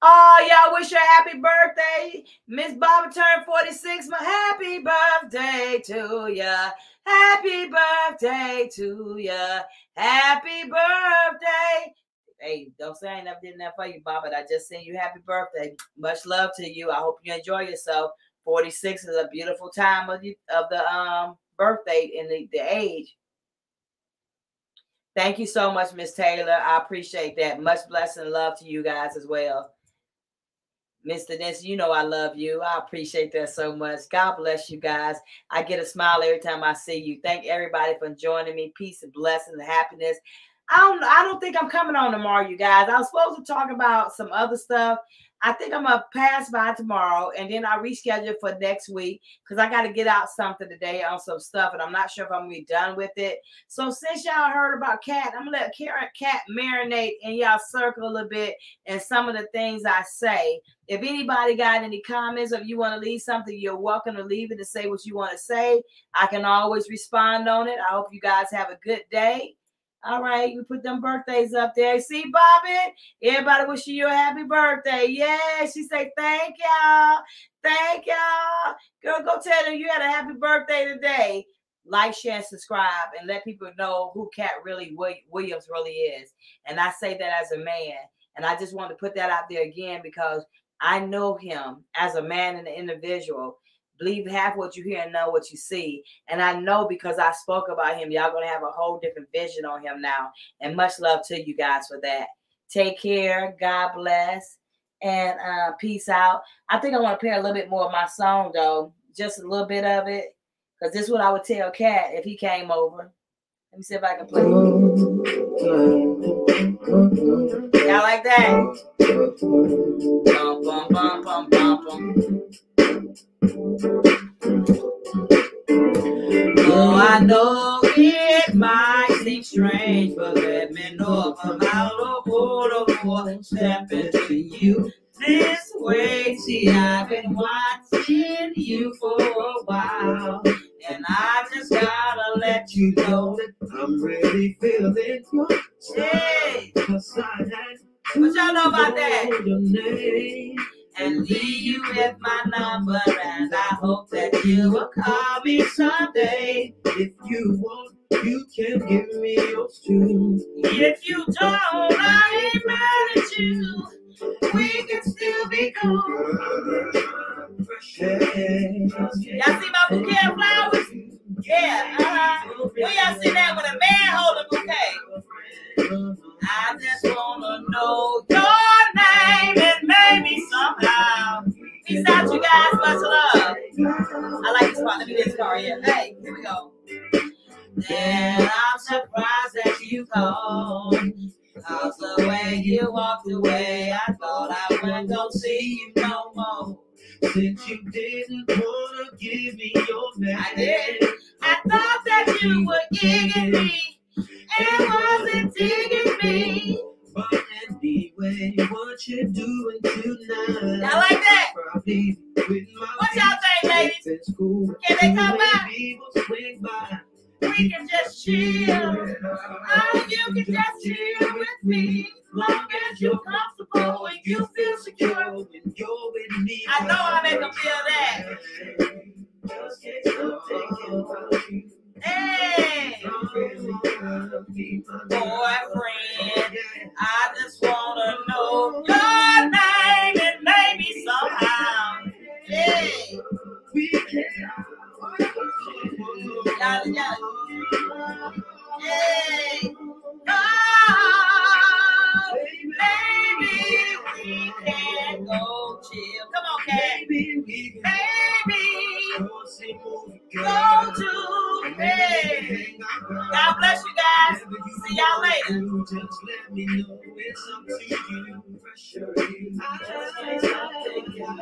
[SPEAKER 1] Oh, y'all wish her a happy birthday. Miss Bobby turned 46. My happy birthday to ya. Happy birthday to ya. Happy birthday. Hey, don't say I ain't never did that for you, Bob, but I just sent you happy birthday. Much love to you. I hope you enjoy yourself. 46 is a beautiful time of the, of the um birthday and the, the age. Thank you so much, Miss Taylor. I appreciate that. Much blessing love to you guys as well. Mr. Nancy, you know I love you. I appreciate that so much. God bless you guys. I get a smile every time I see you. Thank everybody for joining me. Peace and blessings and happiness. I don't I don't think I'm coming on tomorrow, you guys. I was supposed to talk about some other stuff, I think I'm gonna pass by tomorrow and then I reschedule for next week because I got to get out something today on some stuff and I'm not sure if I'm gonna be done with it. So since y'all heard about Katt, I'm gonna let Karen Katt marinate in y'all circle a little bit and some of the things I say. If anybody got any comments or if you want to leave something, you're welcome to leave it and say what you want to say. I can always respond on it. I hope you guys have a good day. All right, you put them birthdays up there. See, Bobby? Everybody wishing you a happy birthday. Yeah, she say thank y'all. Thank y'all. Girl, go tell them you had a happy birthday today. Like, share, subscribe, and let people know who Katt really Williams really is. And I say that as a man. And I just want to put that out there again because I know him as a man and an individual believe half what you hear and know what you see. And I know because I spoke about him, y'all gonna have a whole different vision on him now. And much love to you guys for that. Take care. God bless. And uh, peace out. I think I want to play a little bit more of my song though, just a little bit of it. Because this is what I would tell Katt if he came over. Let me see if I can play. Y'all like that? Bum, Oh, I know it might seem strange, but let me know if I'm out of order for stepping to you this way. See, I've been watching you for a while, and I just gotta let you know that
[SPEAKER 2] I'm really feeling your
[SPEAKER 1] Hey,
[SPEAKER 2] Cause I had
[SPEAKER 1] what y'all know about that? And leave you with my number, and I hope that you will call me someday.
[SPEAKER 2] If you want, you can give me yours too.
[SPEAKER 1] If you don't, I ain't mad at you. We can still be cool. Y'all see my bouquet of flowers? Yeah, uh-huh. Where y'all see that with a man holding a bouquet? I just wanna know your name and maybe somehow. Peace out, you guys. Much love. I like this part. Let me get this part here. Hey, here we go. Then I'm surprised that you called. Cause the way you walked away, I thought I wouldn't go see you no more.
[SPEAKER 2] Since you didn't wanna give me your man,
[SPEAKER 1] I did. I thought that you were gigging me and wasn't digging me.
[SPEAKER 2] But anyway, what you doing tonight?
[SPEAKER 1] Y'all like that? What y'all think, ladies? Can they come back? We can just chill. Oh, you can just chill with me. Long as you're comfortable and you feel secure.
[SPEAKER 2] When you're with me,
[SPEAKER 1] I know I make them feel that.
[SPEAKER 2] Just about you.
[SPEAKER 1] Hey, boyfriend, I just wanna know your name and maybe somehow. Hey,
[SPEAKER 2] We can.
[SPEAKER 1] Oh, maybe we can go chill. Come on, Katt.
[SPEAKER 2] Maybe we can
[SPEAKER 1] Baby,
[SPEAKER 2] go see movie.
[SPEAKER 1] go to bed. God bless you guys. See y'all later.
[SPEAKER 2] Just let me know it's up to you. Pressure you. I